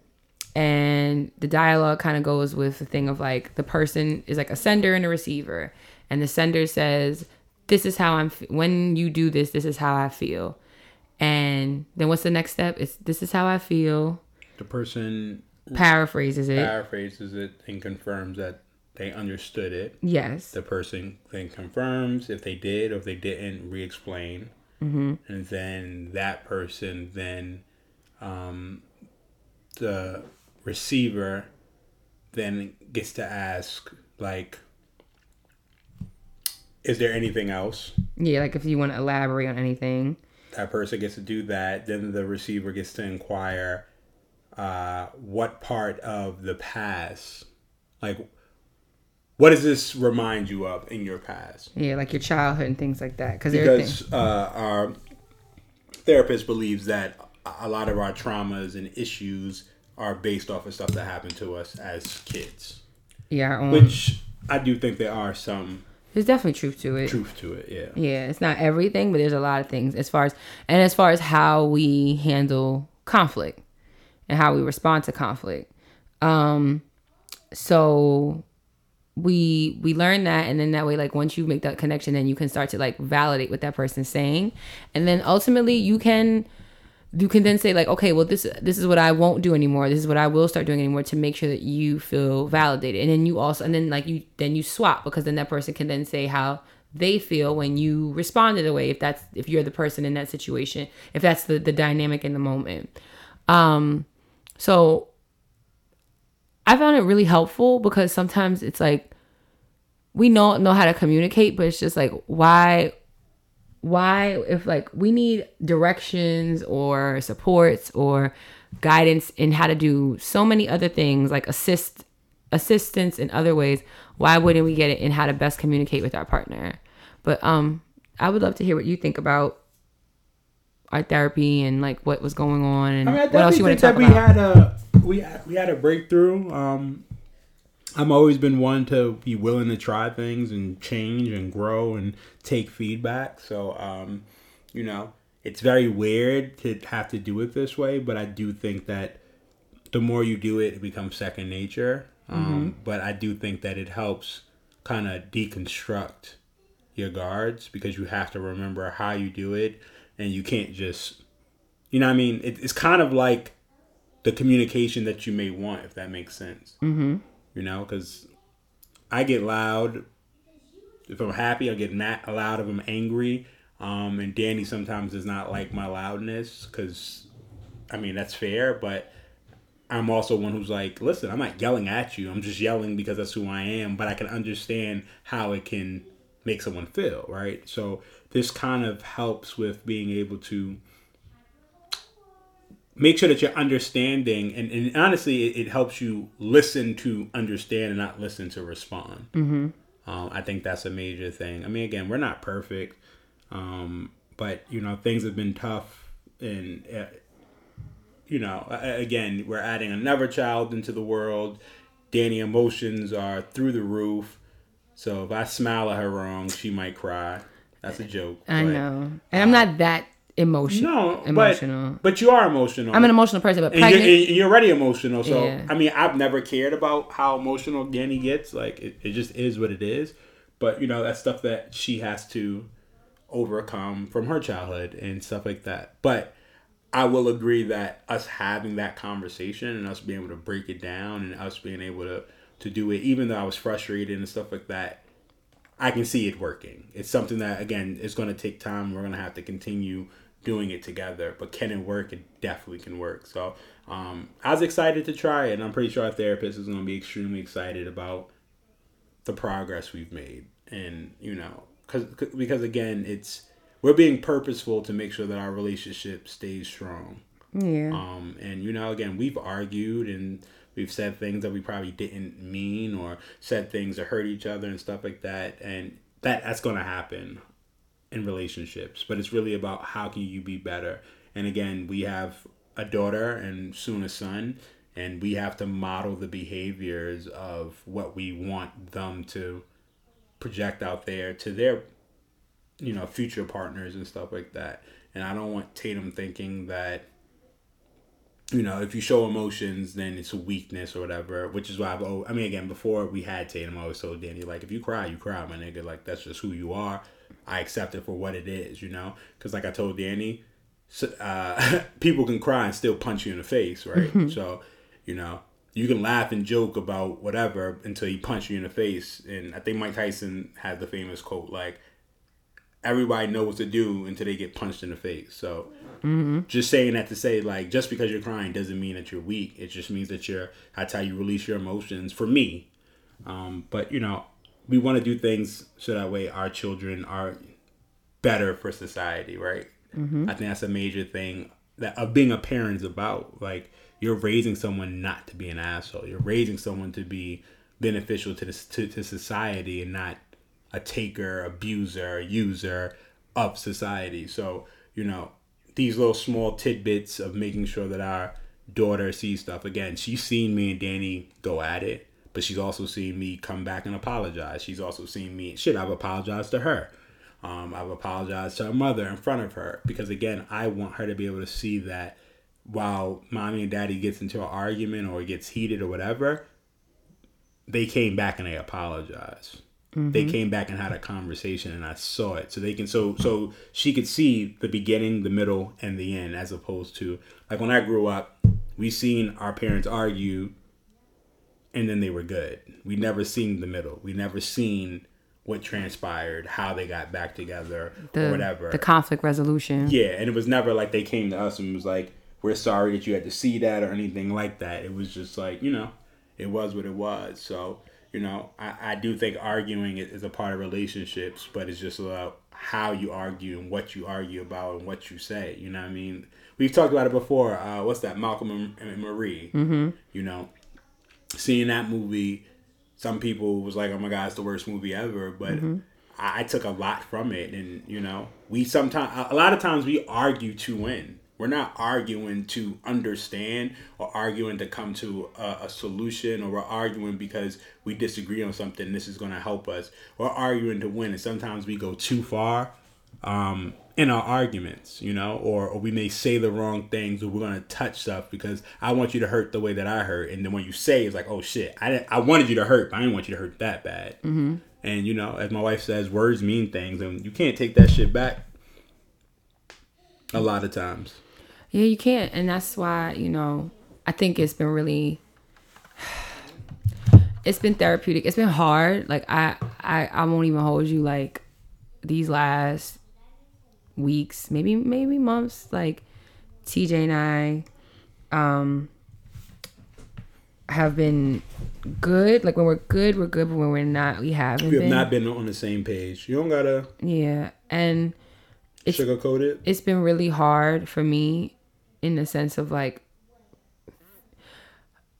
and the dialogue kind of goes with the thing of like the person is like a sender and a receiver. And the sender says this is how i'm f- when you do this this is how i feel. And then what's the next step? It's this is how i feel The person paraphrases it paraphrases it and confirms that they understood it. yes The person then confirms if they did or if they didn't, re-explain, mm-hmm. and then that person then, um, the receiver, then gets to ask like, "Is there anything else?" Yeah, like if you want to elaborate on anything. that person gets to do that. Then the receiver gets to inquire uh, what part of the past, like, what does this remind you of in your past? Yeah, like your childhood and things like that. Because there are things. Because uh, our therapist believes that a lot of our traumas and issues are based off of stuff that happened to us as kids, Yeah, which I do think there are some there's definitely truth to it. truth to it. Yeah. Yeah, it's not everything, but there's a lot of things as far as and as far as how we handle conflict and how we respond to conflict. Um so we we learn that and then that way like once you make that connection then you can start to like validate what that person's saying. And then ultimately you can you can then say like okay well this this is what i won't do anymore. This is what i will start doing anymore to make sure that you feel validated. And then you also and then like you then you swap because then that person can then say how they feel when you responded way if that's if you're the person in that situation if that's the the dynamic in the moment. Um so i found it really helpful because sometimes it's like we know know how to communicate but it's just like why why if like we need directions or supports or guidance in how to do so many other things like assist assistance in other ways why wouldn't we get it in how to best communicate with our partner? But um i would love to hear what you think about our therapy and like what was going on and I mean, I what else you want to talk that about we had a we we had a breakthrough. Um, I've always been one to be willing to try things and change and grow and take feedback. So, um, you know, it's very weird to have to do it this way, but I do think that the more you do it, it becomes second nature. Um, But I do think that it helps kind of deconstruct your guards because you have to remember how you do it and you can't just you know what I mean? It, it's kind of like the communication that you may want, if that makes sense. Mm-hmm. You know, because I get loud. If I'm happy, I get not loud if I'm angry. Um, and Danny sometimes does not like my loudness because, I mean, that's fair, but I'm also one who's like, listen, I'm not yelling at you. I'm just yelling because that's who I am, but I can understand how it can make someone feel, right? So this kind of helps with being able to make sure that you're understanding and, and honestly it, it helps you listen to understand and not listen to respond. Mm-hmm. um, i think that's a major thing. I mean again we're not perfect um, but you know things have been tough and uh, you know again we're adding another child into the world. Danny emotions are through the roof. So if i smile at her wrong she might cry that's a joke I but- know, and I'm not uh, that emotional. no emotional. but, but you are emotional I'm an emotional person, but and you're, and you're already emotional. So Yeah. I mean, I've never cared about how emotional Danny gets. Like it, it just is what it is. But you know, that's stuff that she has to overcome from her childhood and stuff like that. But I will agree that us having that conversation and us being able to break it down and us being able to to do it, even though I was frustrated and stuff like that, I can see it working. It's something that again is going to take time. We're going to have to continue doing it together. But can it work? It definitely can work. So um, I was excited to try it, and I'm pretty sure our therapist is going to be extremely excited about the progress we've made. And you know, because because again, it's we're being purposeful to make sure that our relationship stays strong. yeah, Um, and you know, again, we've argued and we've said things that we probably didn't mean or said things that hurt each other and stuff like that. And that that's going to happen in relationships, but it's really about how can you be better. And again, we have a daughter and soon a son, and we have to model the behaviors of what we want them to project out there to their you know future partners and stuff like that. And I don't want Tatum thinking that you know, if you show emotions, then it's a weakness or whatever. Which is why I've, oh, I mean, again, before we had Tatum, I always told Danny, like, if you cry, you cry, my nigga. Like, that's just who you are. I accept it for what it is, you know? Because, like I told Danny, uh, people can cry and still punch you in the face, right? so, you know, you can laugh and joke about whatever until he punch you in the face. And I think Mike Tyson had the famous quote, like, everybody knows what to do until they get punched in the face. So just saying that to say like just because you're crying doesn't mean that you're weak. It just means that you're that's how you release your emotions. For me, um, but you know we want to do things so that way our children are better for society, right? I think that's a major thing that of being a parent is about. Like you're raising someone not to be an asshole. You're raising someone to be beneficial to this to, to society and not a taker, abuser, user of society. So, you know, these little small tidbits of making sure that our daughter sees stuff. Again, she's seen me and Danny go at it, but she's also seen me come back and apologize. She's also seen me, shit, I've apologized to her. Um, I've apologized to her mother in front of her because, again, I want her to be able to see that while mommy and daddy gets into an argument or it gets heated or whatever, they came back and they apologized. They mm-hmm. came back and had a conversation, and I saw it. So they can so so she could see the beginning, the middle, and the end, as opposed to like when I grew up, we seen our parents argue, and then they were good. We never seen the middle. We never seen what transpired, how they got back together, the or whatever. the conflict resolution. Yeah, and it was never like they came to us and was like, "We're sorry that you had to see that" or anything like that. It was just like you know, it was what it was. So you know, I, I do think arguing is is a part of relationships, but it's just about how you argue and what you argue about and what you say. You know what I mean? We've talked about it before. Uh, what's that? Malcolm and, Marie. Mm-hmm. You know, seeing that movie, some people was like, "Oh my god, it's the worst movie ever," but. I, I took a lot from it, and you know, we sometimes, a lot of times, we argue to win. We're not arguing to understand or arguing to come to a, a solution, or we're arguing because we disagree on something. This is going to help us. We're arguing to win, and sometimes we go too far um, in our arguments, you know, or, or we may say the wrong things, or we're gonna touch stuff because I want you to hurt the way that I hurt, and then when you say it's like, oh shit, I didn't, I wanted you to hurt, but I didn't want you to hurt that bad. Mm-hmm. And you know, as my wife says, words mean things, and you can't take that shit back. A lot of times, Yeah, you can't, and that's why you know I think it's been really it's been therapeutic. It's been hard. Like I I I won't even hold you like these last weeks, maybe maybe months like TJ and I um have been good. Like when we're good, we're good, but when we're not, we haven't We have been. not been on the same page. You don't gotta yeah. And It's- sugarcoat it. it's been really hard for me in the sense of like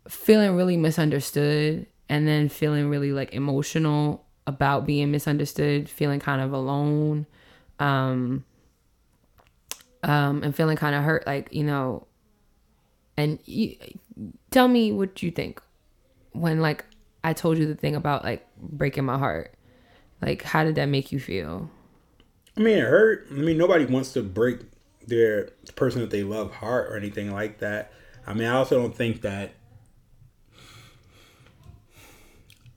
feeling really misunderstood and then feeling really like emotional about being misunderstood feeling kind of alone um um and feeling kind of hurt like you know and you, tell me what you think when like i told you the thing about like breaking my heart like how did that make you feel I mean, it hurt. I mean, nobody wants to break their the person that they love heart or anything like that. I mean, I also don't think that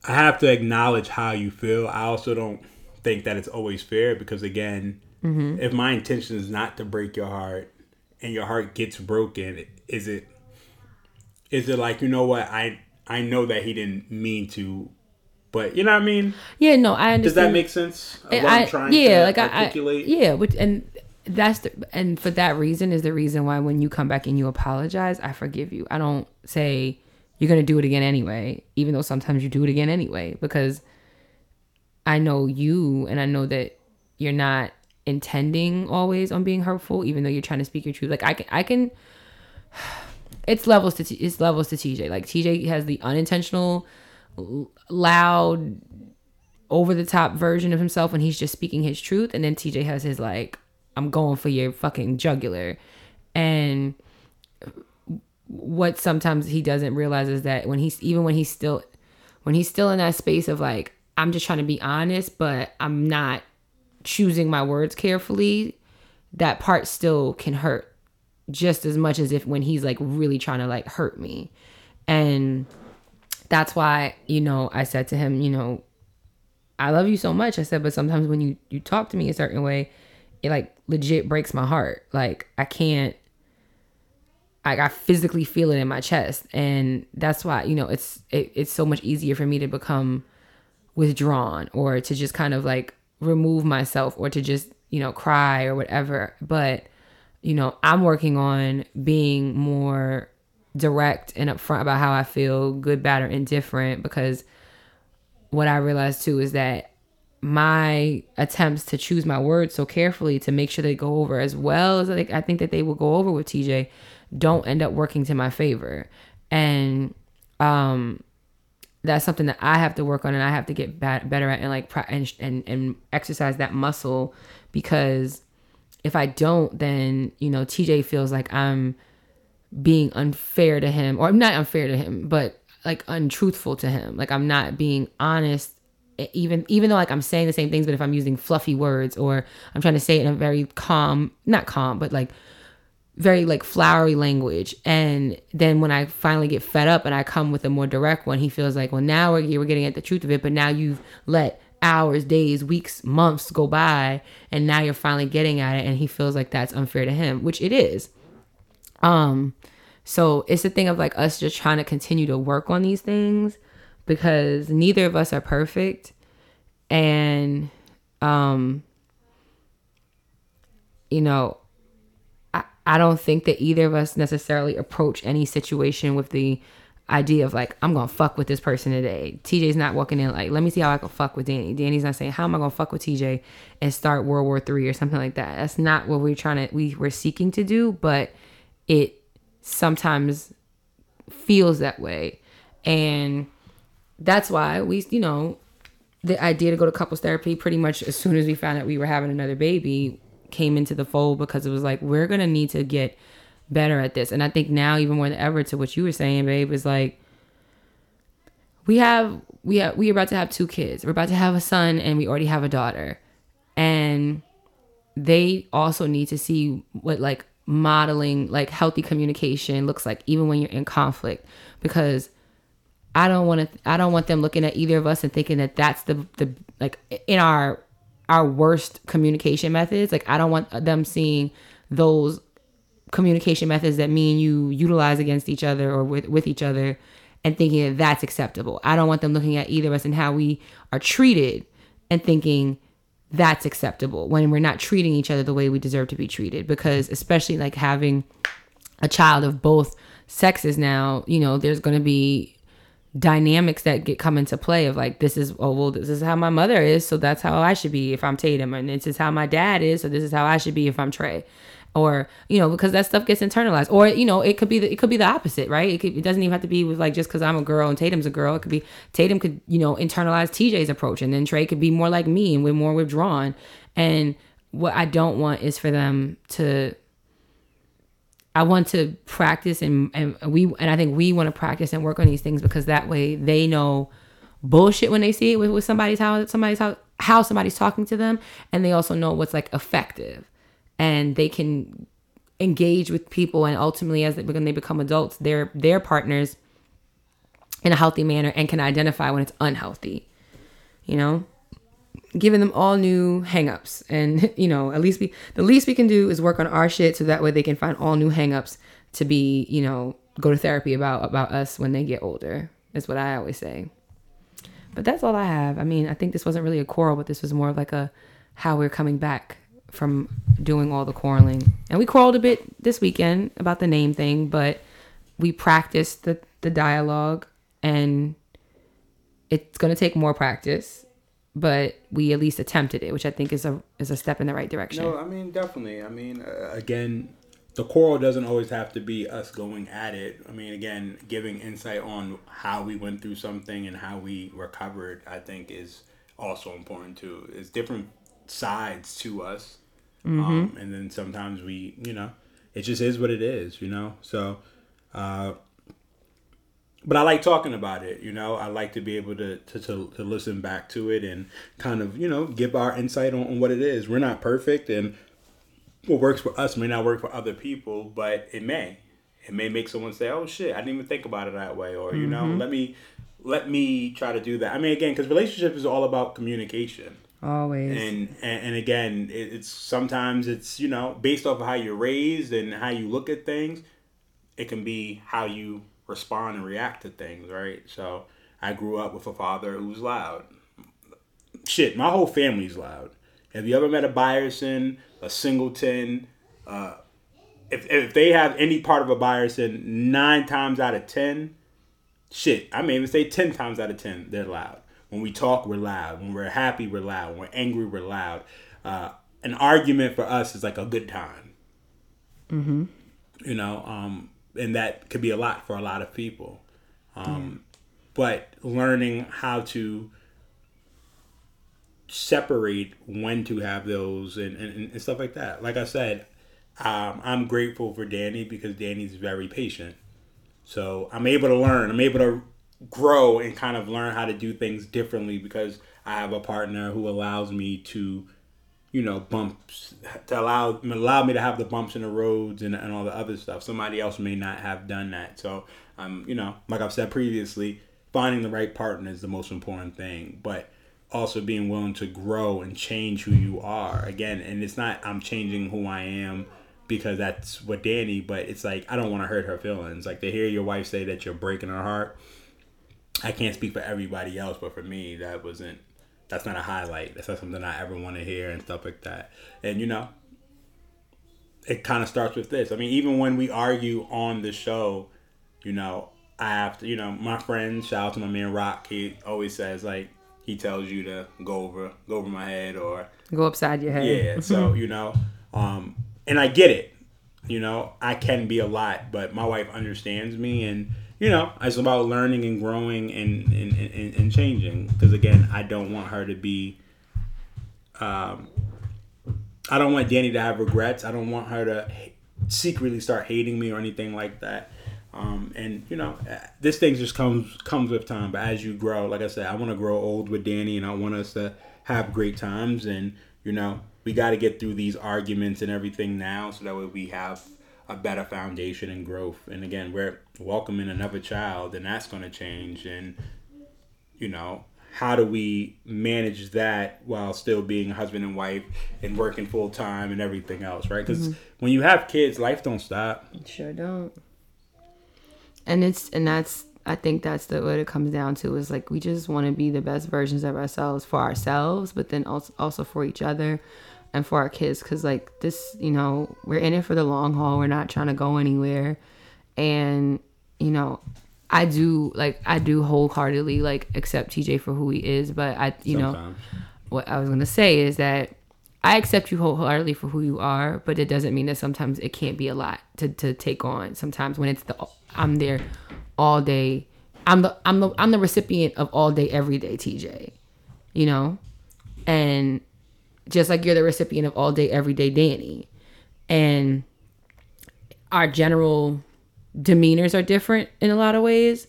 I have to acknowledge how you feel. I also don't think that it's always fair because again, mm-hmm. if my intention is not to break your heart and your heart gets broken, is it is it like, you know what? I I know that he didn't mean to, but you know what I mean? yeah no i understand Does that make sense? Of what I, I'm trying yeah, to like I, I, articulate? yeah, which and that's the and for that reason is the reason why when you come back and you apologize, I forgive you. I don't say you're gonna do it again anyway, even though sometimes you do it again anyway, because I know you and I know that you're not intending always on being hurtful, even though you're trying to speak your truth. Like I can, I can. It's levels to it's levels to TJ. Like TJ has the unintentional, loud, over the top version of himself when he's just speaking his truth and then TJ has his like I'm going for your fucking jugular and what sometimes he doesn't realize is that when he's even when he's still when he's still in that space of like I'm just trying to be honest but I'm not choosing my words carefully that part still can hurt just as much as if when he's like really trying to like hurt me and that's why you know I said to him you know I love you so much. I said, but sometimes when you you talk to me a certain way, it like legit breaks my heart. Like I can't. Like I physically feel it in my chest, and that's why you know it's it, it's so much easier for me to become withdrawn or to just kind of like remove myself or to just you know cry or whatever. But you know I'm working on being more direct and upfront about how I feel, good, bad, or indifferent, because what I realized too is that my attempts to choose my words so carefully to make sure they go over as well as like I think that they will go over with TJ don't end up working to my favor. And um that's something that I have to work on and I have to get bat- better at and like and, and exercise that muscle because if I don't then you know TJ feels like I'm being unfair to him or I'm not unfair to him but like untruthful to him like i'm not being honest even even though like i'm saying the same things but if i'm using fluffy words or i'm trying to say it in a very calm not calm but like very like flowery language and then when i finally get fed up and i come with a more direct one he feels like well now we're, we're getting at the truth of it but now you've let hours days weeks months go by and now you're finally getting at it and he feels like that's unfair to him which it is. Um, so it's a thing of like us just trying to continue to work on these things because neither of us are perfect. And, um, you know, I, I don't think that either of us necessarily approach any situation with the idea of like, I'm gonna fuck with this person today. TJ's not walking in like, let me see how I can fuck with Danny. Danny's not saying, how am I gonna fuck with TJ and start World War Three or something like that. That's not what we're trying to we we're seeking to do, but it sometimes feels that way. And that's why we, you know, the idea to go to couples therapy pretty much as soon as we found out we were having another baby came into the fold because it was like, we're to need to get better at this. And I think now, even more than ever, to what you were saying, babe, is like, we have, we have, we are about to have two kids. We're about to have a son and we already have a daughter. And they also need to see what like modeling like healthy communication looks like even when you're in conflict because I don't want to I don't want them looking at either of us and thinking that that's the the like in our our worst communication methods like I don't want them seeing those communication methods that me and you utilize against each other or with, with each other and thinking that that's acceptable. I don't want them looking at either of us and how we are treated and thinking that's acceptable when we're not treating each other the way we deserve to be treated. Because especially like having a child of both sexes now, you know, there's going to be dynamics that get come into play of like this is oh well this is how my mother is so that's how I should be if I'm Tatum and this is how my dad is so this is how I should be if I'm Trey. Or you know because that stuff gets internalized. Or you know it could be the, it could be the opposite right? It, could, it doesn't even have to be with like just because i'm a girl and tatum's a girl. It could be tatum could you know internalize tj's approach and then trey could be more like me and we're more withdrawn. And what i don't want is for them to i want to practice and and we and i think we want to practice and work on these things because that way they know bullshit when they see it with, with somebody's how somebody's how how somebody's talking to them and they also know what's like effective. And they can engage with people and ultimately as they, when they become adults they're their partners in a healthy manner and can identify when it's unhealthy you know giving them all new hangups. And you know at least we the least we can do is work on our shit so that way they can find all new hangups to be you know go to therapy about about us when they get older is what i always say. But that's all i have. I mean i think this wasn't really a quarrel but this was more of like a how we're coming back from doing all the quarreling. And we quarreled a bit this weekend about the name thing, but we practiced the, the dialogue and it's going to take more practice, but we at least attempted it, which I think is a is a step in the right direction. No, I mean definitely. I mean, uh, again, the quarrel doesn't always have to be us going at it. I mean, again, giving insight on how we went through something and how we recovered, I think, is also important too. It's different sides to us. Mm-hmm. Um, and then sometimes we, you know, it just is what it is, you know? So, uh, but I like talking about it, you know. I like to be able to, to, to, to listen back to it and kind of, you know, give our insight on, on what it is. We're not perfect, and what works for us may not work for other people, but it may. It may make someone say, "Oh shit, I didn't even think about it that way," or you know, Mm-hmm. let me let me try to do that. I mean, again, because relationship is all about communication Always. and and, and again it, it's sometimes it's you know based off of how you're raised and how you look at things it can be how you respond and react to things right? So i grew up with a father who was loud. Shit my whole family's loud. Have you ever met a Byerson, a singleton? Uh, if, if they have any part of a Byerson, nine times out of ten shit i may even say 10 times out of 10 they're loud. When we talk we're loud. When we're happy we're loud. When we're angry we're loud. Uh, an argument for us is like a good time. Mm-hmm. you know um, and that could be a lot for a lot of people. Um, but learning how to separate when to have those and, and, and stuff like that. Like i said um, i'm grateful for danny because danny's very patient. So I'm able to learn. I'm able to grow and kind of learn how to do things differently because I have a partner who allows me to, you know, bumps to allow allow me to have the bumps in the roads and, and all the other stuff. Somebody else may not have done that. So I'm, you know, like I've said previously, finding the right partner is the most important thing. But also being willing to grow and change who you are again. And it's not I'm changing who I am because that's what Danny, but it's like I don't want to hurt her feelings. Like to hear your wife say that you're breaking her heart. I can't speak for everybody else, but for me, that wasn't. That's not a highlight. That's not something I ever want to hear and stuff like that. And you know, it kind of starts with this. I mean, even when we argue on the show, you know, I have to. You know, my friend, shout out to my man Rock. He always says like he tells you to go over go over my head or Go upside your head. yeah. So you know, um, and I get it. You know, I can be a lot, but my wife understands me, and you know, it's about learning and growing and and, and, and changing. Because again, I don't want her to be. Um, I don't want Danny to have regrets. I don't want her to secretly start hating me or anything like that. Um, and you know, uh, this thing just comes comes with time. But as you grow, like I said, I want to grow old with Danny, and I want us to have great times. And you know, we got to get through these arguments and everything now, so that way we have a better foundation and growth. And again, we're welcoming another child, and that's going to change. And you know, how do we manage that while still being husband and wife and working full time and everything else, right? Because mm-hmm. when you have kids, life don't stop. Sure don't. And it's and that's I think that's the what it comes down to is like we just want to be the best versions of ourselves for ourselves, but then also also for each other and for our kids cuz like this, you know, we're in it for the long haul. We're not trying to go anywhere. And you know, I do like I do wholeheartedly like accept TJ for who he is, but I you know what I was gonna say is that I accept you wholeheartedly for who you are, but it doesn't mean that sometimes it can't be a lot to, to take on. Sometimes when it's the I'm there all day, I'm the I'm the I'm the recipient of all day every day TJ, you know, and just like you're the recipient of all day every day Danny, and our general demeanors are different in a lot of ways.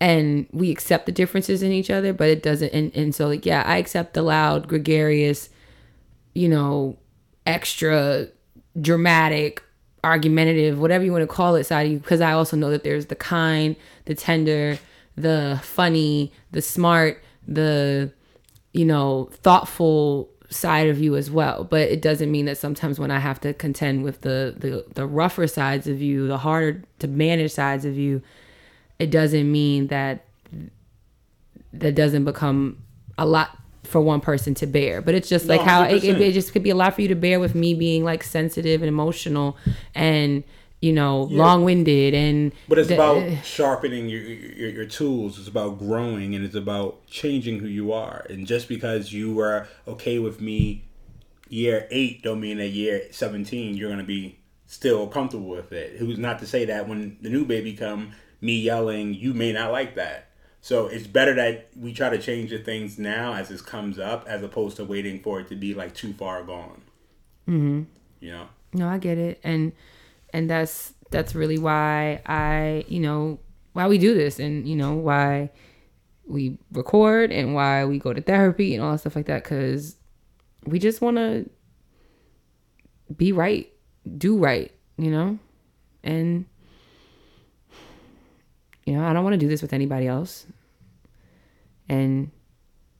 And we accept the differences in each other but it doesn't and, and so like yeah i accept the loud gregarious you know extra dramatic argumentative whatever you want to call it side of you because i also know that there's the kind the tender the funny the smart the you know thoughtful side of you as well. But it doesn't mean that sometimes when i have to contend with the the, the rougher sides of you the harder to manage sides of you it doesn't mean that that doesn't become a lot for one person to bear. But it's just like No, how it, it, it just could be a lot for you to bear with me being like sensitive and emotional and you know long-winded and But it's the- about sharpening your, your your tools. It's about growing, and it's about changing who you are. And just because you were okay with me year eight, don't mean that year seventeen you're gonna be still comfortable with it. Who's not to say that when the new baby come, me yelling, you may not like that. So it's better that we try to change the things now as this comes up, as opposed to waiting for it to be like too far gone. Mm-hmm. You know. No, I get it, and and that's that's really why I, you know, why we do this, and you know why we record and why we go to therapy and all that stuff like that, because we just want to be right, do right, you know, and you know I don't want to do this with anybody else, and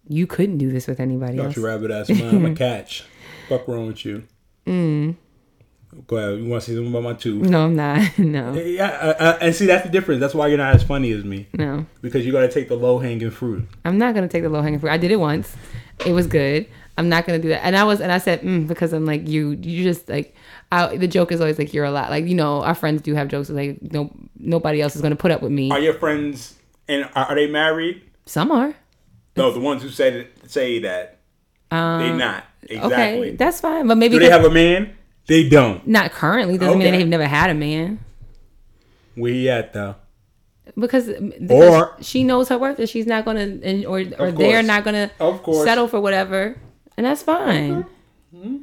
you couldn't do this with anybody Got else. your rabbit ass man. I'm a catch. Fuck wrong with you? Mm. Go ahead. You want to say something about my tooth? No, I'm not. no, Yeah, uh, uh, and see that's the difference. That's why you're not as funny as me no. because you got to take the low hanging fruit. I'm not gonna take the low hanging fruit. I did it once. It was good. I'm not gonna do that. And I was, and I said, mm, because I'm like you. You just like, I, the joke is always like you're a lot. Like you know, our friends do have jokes like no, nobody else is gonna put up with me. Are your friends and are, are they married? Some are. No, the ones who said it, say that they not exactly. Okay, that's fine. But maybe Do they have a man? They don't. not currently doesn't mean they've never had a man. Where he at though? Because, because Or- she knows her worth and she's not gonna and or or they're not gonna Of course. settle for whatever, and that's fine. Hmm?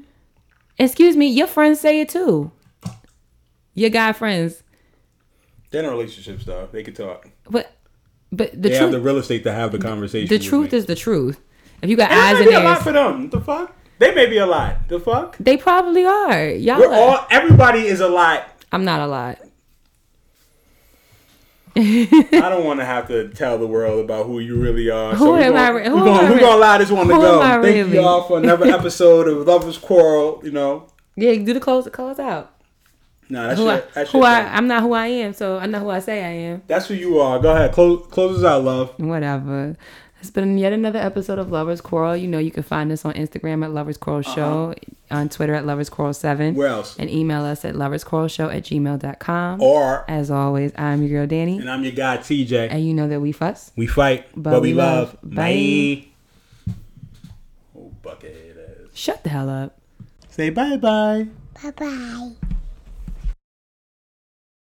Excuse me, your friends say it too. Your guy friends, They're in relationships though. They can talk. but but the They have truth the real estate to have the conversation. the truth me. is the truth. If you got And eyes may and be a lot ears, for them. The fuck? They may be a lot. The fuck? they probably are. Y'all, We're are- all. Everybody is a lot. I'm not a lot. I don't want to have to tell the world about who you really are. Who we're am gonna, I re- who we're am gonna, I we're gonna allow this one to go. Thank really? you all for another episode of Lovers Quarrel. You know, Yeah, do the close the close out. no, that's Who, I, your, that's who I, I'm not who I am, so I'm not who I say I am. That's who you are. Go ahead, close close us out, love. Whatever. It's been yet another episode of Lovers Quarrel. You know you can find us on Instagram at Lovers Quarrel Show, on Twitter at Lovers Quarrel 7, Uh-huh. Where else? and email us at loversquarrelshow at gmail.com. Or As always, I'm your girl Danny, and I'm your guy TJ. and you know that we fuss. We fight, but, we we love. love. Bye. Oh, buckethead ass. Shut the hell up. Say bye bye. Bye bye.